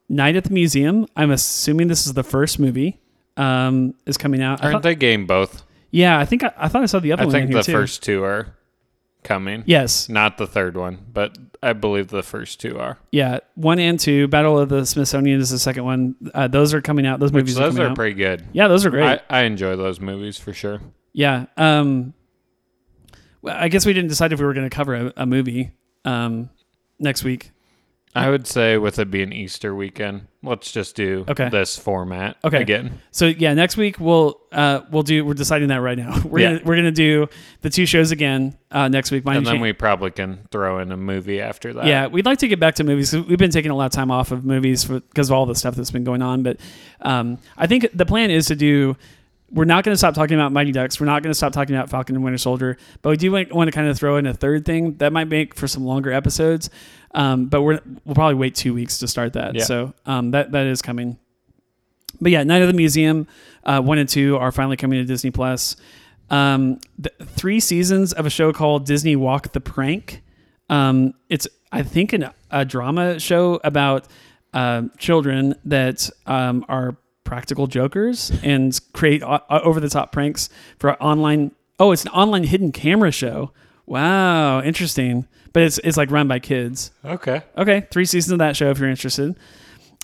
Night at the Museum. I'm assuming this is the first movie. Um, is coming out. Aren't thought- they game both? yeah, I think I, I thought I saw the other I one. I think the too. first two are coming. Yes, Not the third one, but I believe the first two are. yeah, one and two. Battle of the Smithsonian is the second one. Uh, those are coming out. Those Which movies are those coming are out. pretty good. yeah, those are great. I, I enjoy those movies for sure. yeah. Um, well, I guess we didn't decide if we were going to cover a, a movie um, next week. I would say with it being Easter weekend, let's just do Okay. this format Okay. again. So yeah, next week we'll uh, we'll do. We're deciding that right now. *laughs* We're Yeah. gonna, we're gonna do the two shows again uh, next week. And then we probably can throw in a movie after that. Yeah, we'd like to get back to movies. We've been taking a lot of time off of movies because of all the stuff that's been going on. But um, I think the plan is to do we're not going to stop talking about Mighty Ducks. We're not going to stop talking about Falcon and Winter Soldier. But we do want, to kind of throw in a third thing that might make for some longer episodes. Um, but we're we'll probably wait two weeks to start that. Yeah. So um, that that is coming. But yeah, Night of the Museum uh, one and two are finally coming to Disney Plus. Um, the, three seasons of a show called Disney Walk the Prank. Um, it's I think an, a drama show about uh, children that um, are practical jokers and create over the top pranks for online. Oh, it's an online hidden camera show. Wow, interesting. But it's it's like run by kids. Okay. Okay, three seasons of that show if you're interested.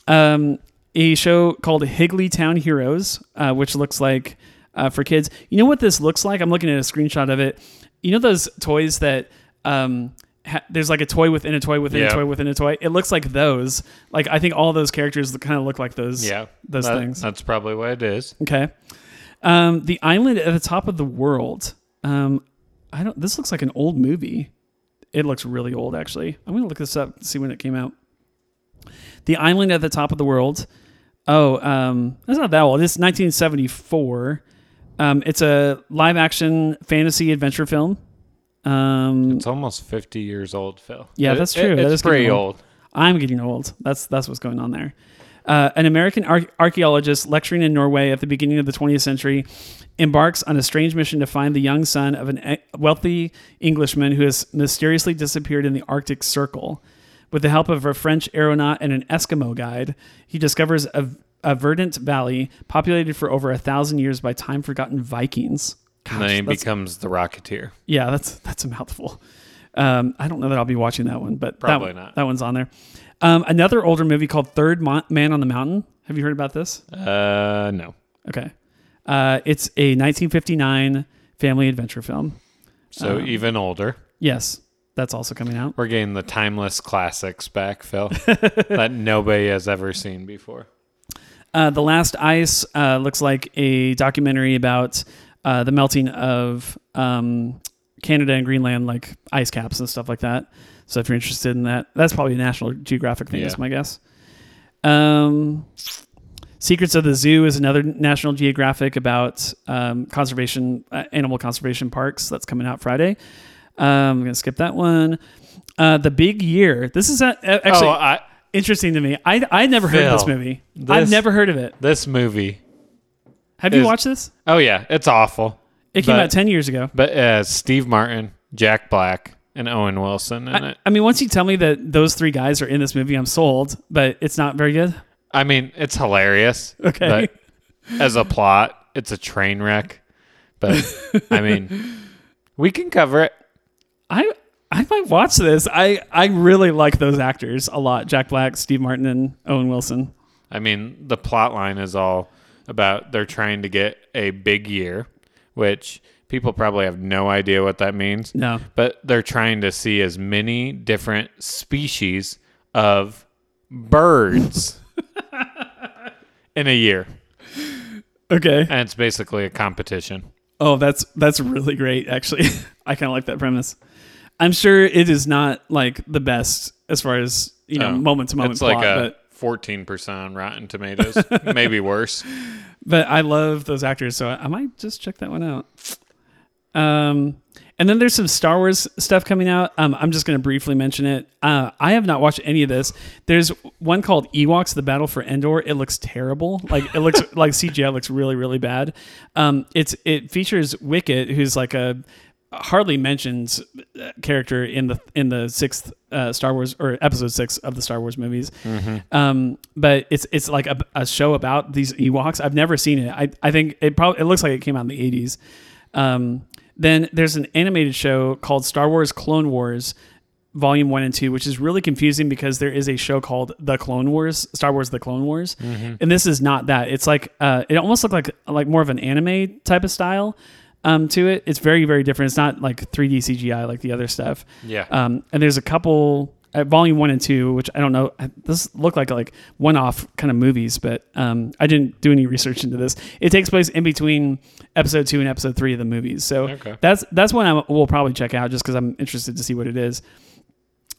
Um, a show called Higglytown Heroes, uh, which looks like uh, for kids. You know what this looks like? I'm looking at a screenshot of it. You know those toys that um, ha- there's like a toy within a toy within Yeah. a toy within a toy. It looks like those. Like I think all those characters kind of look like those. Yeah. those That- things. That's probably what it is. Okay. Um, the island at the top of the world. Um, I don't. This looks like an old movie. It looks really old, actually. I'm gonna look this up see when it came out. The island at the top of the world. Oh, um, that's not that old. It's 1974. Um, it's a live action fantasy adventure film. Um, It's almost 50 years old, Phil. Yeah, It- that's it- true. That it's pretty old. old. I'm getting old. That's that's what's going on there. Uh, an American ar- archaeologist lecturing in Norway at the beginning of the 20th century embarks on a strange mission to find the young son of an e- wealthy Englishman who has mysteriously disappeared in the Arctic Circle. With the help of a French aeronaut and an Eskimo guide, he discovers a, a verdant valley populated for over a thousand years by time forgotten Vikings. And then he becomes the Rocketeer. Yeah, that's that's a mouthful. Um, I don't know that I'll be watching that one, but Probably that, not. That one's on there. Um, another older movie called Third Man on the Mountain. Have you heard about this? Uh, no. Okay, uh, it's a 1959 family adventure film. So Um, even older. Yes, that's also coming out. We're getting the timeless classics back, Phil, *laughs* that nobody has ever seen before. Uh, the Last Ice uh, looks like a documentary about uh, the melting of um, Canada and Greenland, like ice caps and stuff like that. So if you're interested in that, that's probably a National Geographic thing, Yeah. is my guess. Um, Secrets of the Zoo is another National Geographic about um, conservation, uh, animal conservation parks. That's coming out Friday. Um, I'm gonna skip that one. Uh, the Big Year. This is a, actually oh, I, interesting to me. I I never heard of this Phil, movie. I've never heard of it. this movie. Have you is- watched this? Oh yeah, it's awful. It came but- out 10 years ago. But uh, Steve Martin, Jack Black, and Owen Wilson in I, it. I mean, once you tell me that those three guys are in this movie, I'm sold, but it's not very good. I mean, it's hilarious. Okay. But as a plot, it's a train wreck. But I *laughs* mean, we can cover it. I I might watch this. I, I really like those actors a lot Jack Black, Steve Martin, and Owen Wilson. I mean, the plot line is all about they're trying to get a big year, which people probably have no idea what that means. No. But they're trying to see as many different species of birds *laughs* in a year. Okay. And it's basically a competition. Oh, that's that's really great. Actually, *laughs* I kind of like that premise. I'm sure it is not like the best as far as you know moment to moment It's plot, like a but fourteen percent on Rotten Tomatoes, *laughs* maybe worse. but I love those actors, so I might just check that one out. Um, and then there's some Star Wars stuff coming out. Um, I'm just going to briefly mention it. Uh, I have not watched any of this. There's one called Ewoks: The Battle for Endor. It looks terrible. Like it looks *laughs* like CGI looks really really bad. Um, it's it features Wicket, who's like a hardly mentioned uh, character in the in the sixth uh, Star Wars or episode six of the Star Wars movies. Um, but it's it's like a, a show about these Ewoks. I've never seen it. I I think it probably it looks like it came out in the eighties. Um, then there's an animated show called Star Wars Clone Wars. Volume one and two, which is really confusing because there is a show called The Clone Wars, Star Wars: The Clone Wars, and this is not that. It's like uh, it almost looked like like more of an anime type of style um, to it. It's very very different. It's not like 3D CGI like the other stuff. Yeah. Um, and there's a couple at volume one and two, which I don't know. This look like like one off kind of movies, but um, I didn't do any research into this. It takes place in between episode two and episode three of the movies, so Okay. that's that's one I will probably check out just because I'm interested to see what it is.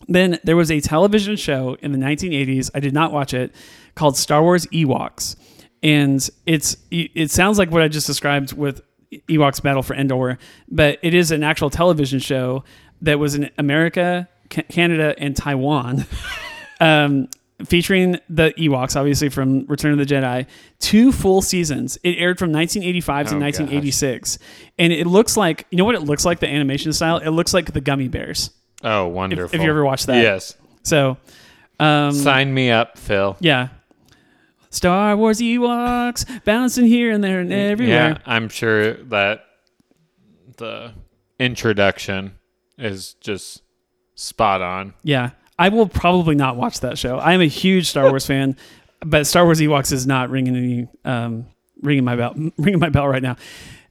Then there was a television show in the 1980s. I did not watch it called Star Wars Ewoks. and it's it sounds like what I just described with Ewoks Battle for Endor, but it is an actual television show that was in America, Ca- Canada, and Taiwan. *laughs* um, featuring the Ewoks, obviously from Return of the Jedi, two full seasons. It aired from 1985 to Oh, 1986, and it looks like you know what it looks like the animation style. It looks like the Gummi Bears. Oh, If, wonderful. if you ever watched that, Yes. So, um, Sign me up, Phil. yeah. Star Wars Ewoks bouncing here and there and everywhere. Yeah, I'm sure that the introduction is just spot on. Yeah. I will probably not watch that show. I am a huge Star Wars *laughs* fan, but Star Wars Ewoks is not ringing any um, ringing my bell *laughs* ringing my bell right now.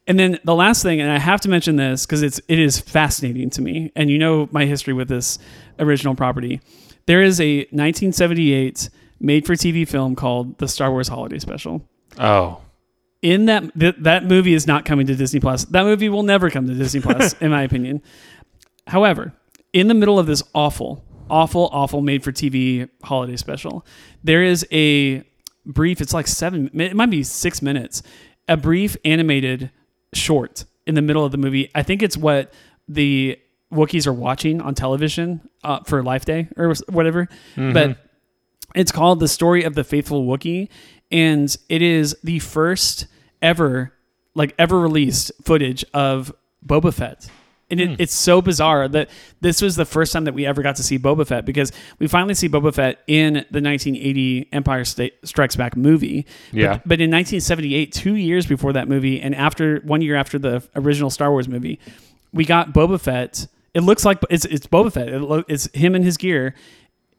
And then the last thing, and I have to mention this because it's it is fascinating to me, and you know my history with this original property. There is a 1978 made-for-TV film called The Star Wars Holiday Special. Oh, in that th- that movie is not coming to Disney Plus. That movie will never come to Disney Plus, *laughs* in my opinion. However, in the middle of this awful, awful, awful made for TV holiday special, there is a brief. It's like seven. It might be six minutes. A brief animated short in the middle of the movie. I think it's what the Wookiees are watching on television uh, for Life Day or whatever. But it's called The Story of the Faithful Wookiee, and it is the first ever, like ever released footage of Boba Fett. And it, hmm. it's so bizarre that this was the first time that we ever got to see Boba Fett because we finally see Boba Fett in the 1980 Empire State Strikes Back movie. Yeah. But, but in 1978, two years before that movie, and after one year after the original Star Wars movie, we got Boba Fett. It looks like it's it's Boba Fett. It lo- it's him in his gear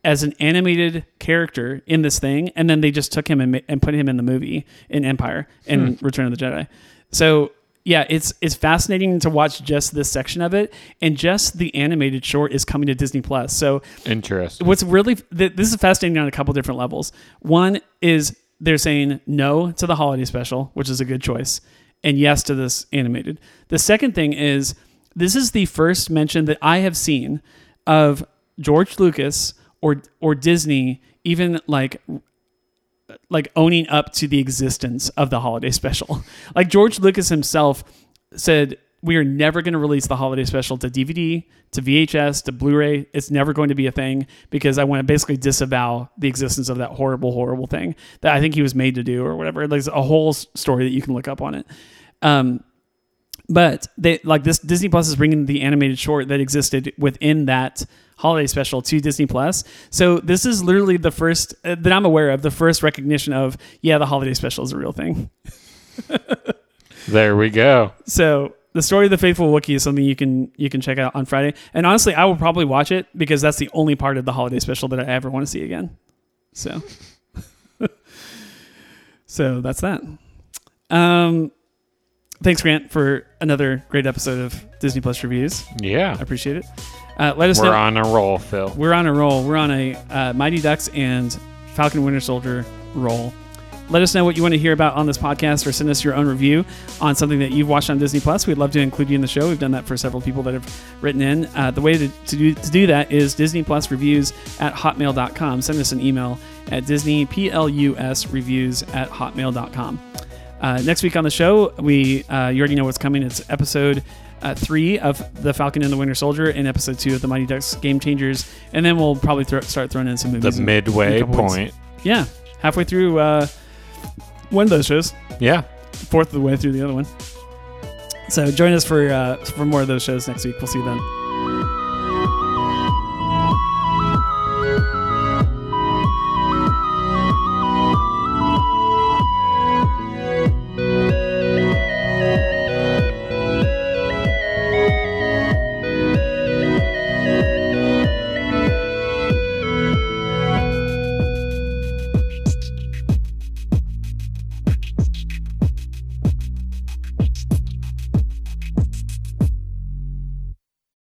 as an animated character in this thing, and then they just took him and, and put him in the movie in Empire and hmm. Return of the Jedi. So yeah, it's it's fascinating to watch just this section of it, and just the animated short is coming to Disney Plus. So interesting. what's really th- this is fascinating on a couple different levels. One is they're saying no to the holiday special, which is a good choice, and yes to this animated. The second thing is this is the first mention that I have seen of George Lucas or or Disney even like like owning up to the existence of the holiday special. *laughs* Like George Lucas himself said, we are never going to release the holiday special to DVD, to VHS, to Blu-ray. It's never going to be a thing because I want to basically disavow the existence of that horrible, horrible thing that I think he was made to do or whatever. There's a whole story that you can look up on it. Um, but they like this Disney Plus is bringing the animated short that existed within that holiday special to Disney Plus. So this is literally the first uh, that I'm aware of the first recognition of yeah the holiday special is a real thing. *laughs* There we go. So the story of the faithful Wookiee is something you can you can check out on Friday. And honestly, I will probably watch it because that's the only part of the holiday special that I ever want to see again. So *laughs* So that's that. Um thanks Grant for another great episode of Disney Plus reviews. Yeah. I appreciate it. Uh, let us know We're know on a roll, Phil. we're on a roll. We're on a uh, Mighty Ducks and Falcon Winter Soldier roll. Let us know what you want to hear about on this podcast or send us your own review on something that you've watched on Disney Plus. We'd love to include you in the show. We've done that for several people that have written in. Uh, the way to, to, do, to do that is Disney Plus reviews at hotmail.com. Send us an email at Disney PLUS reviews at hotmail.com. Uh, next week on the show, we uh, you already know what's coming. It's episode uh, three of The Falcon and the Winter Soldier and episode two of The Mighty Ducks Game Changers. And then we'll probably throw, start throwing in some The movies. in a midway couple weeks. point. Yeah, halfway through uh, one of those shows, Yeah. fourth of the way through the other one. So join us for uh, for more of those shows next week. We'll see you then.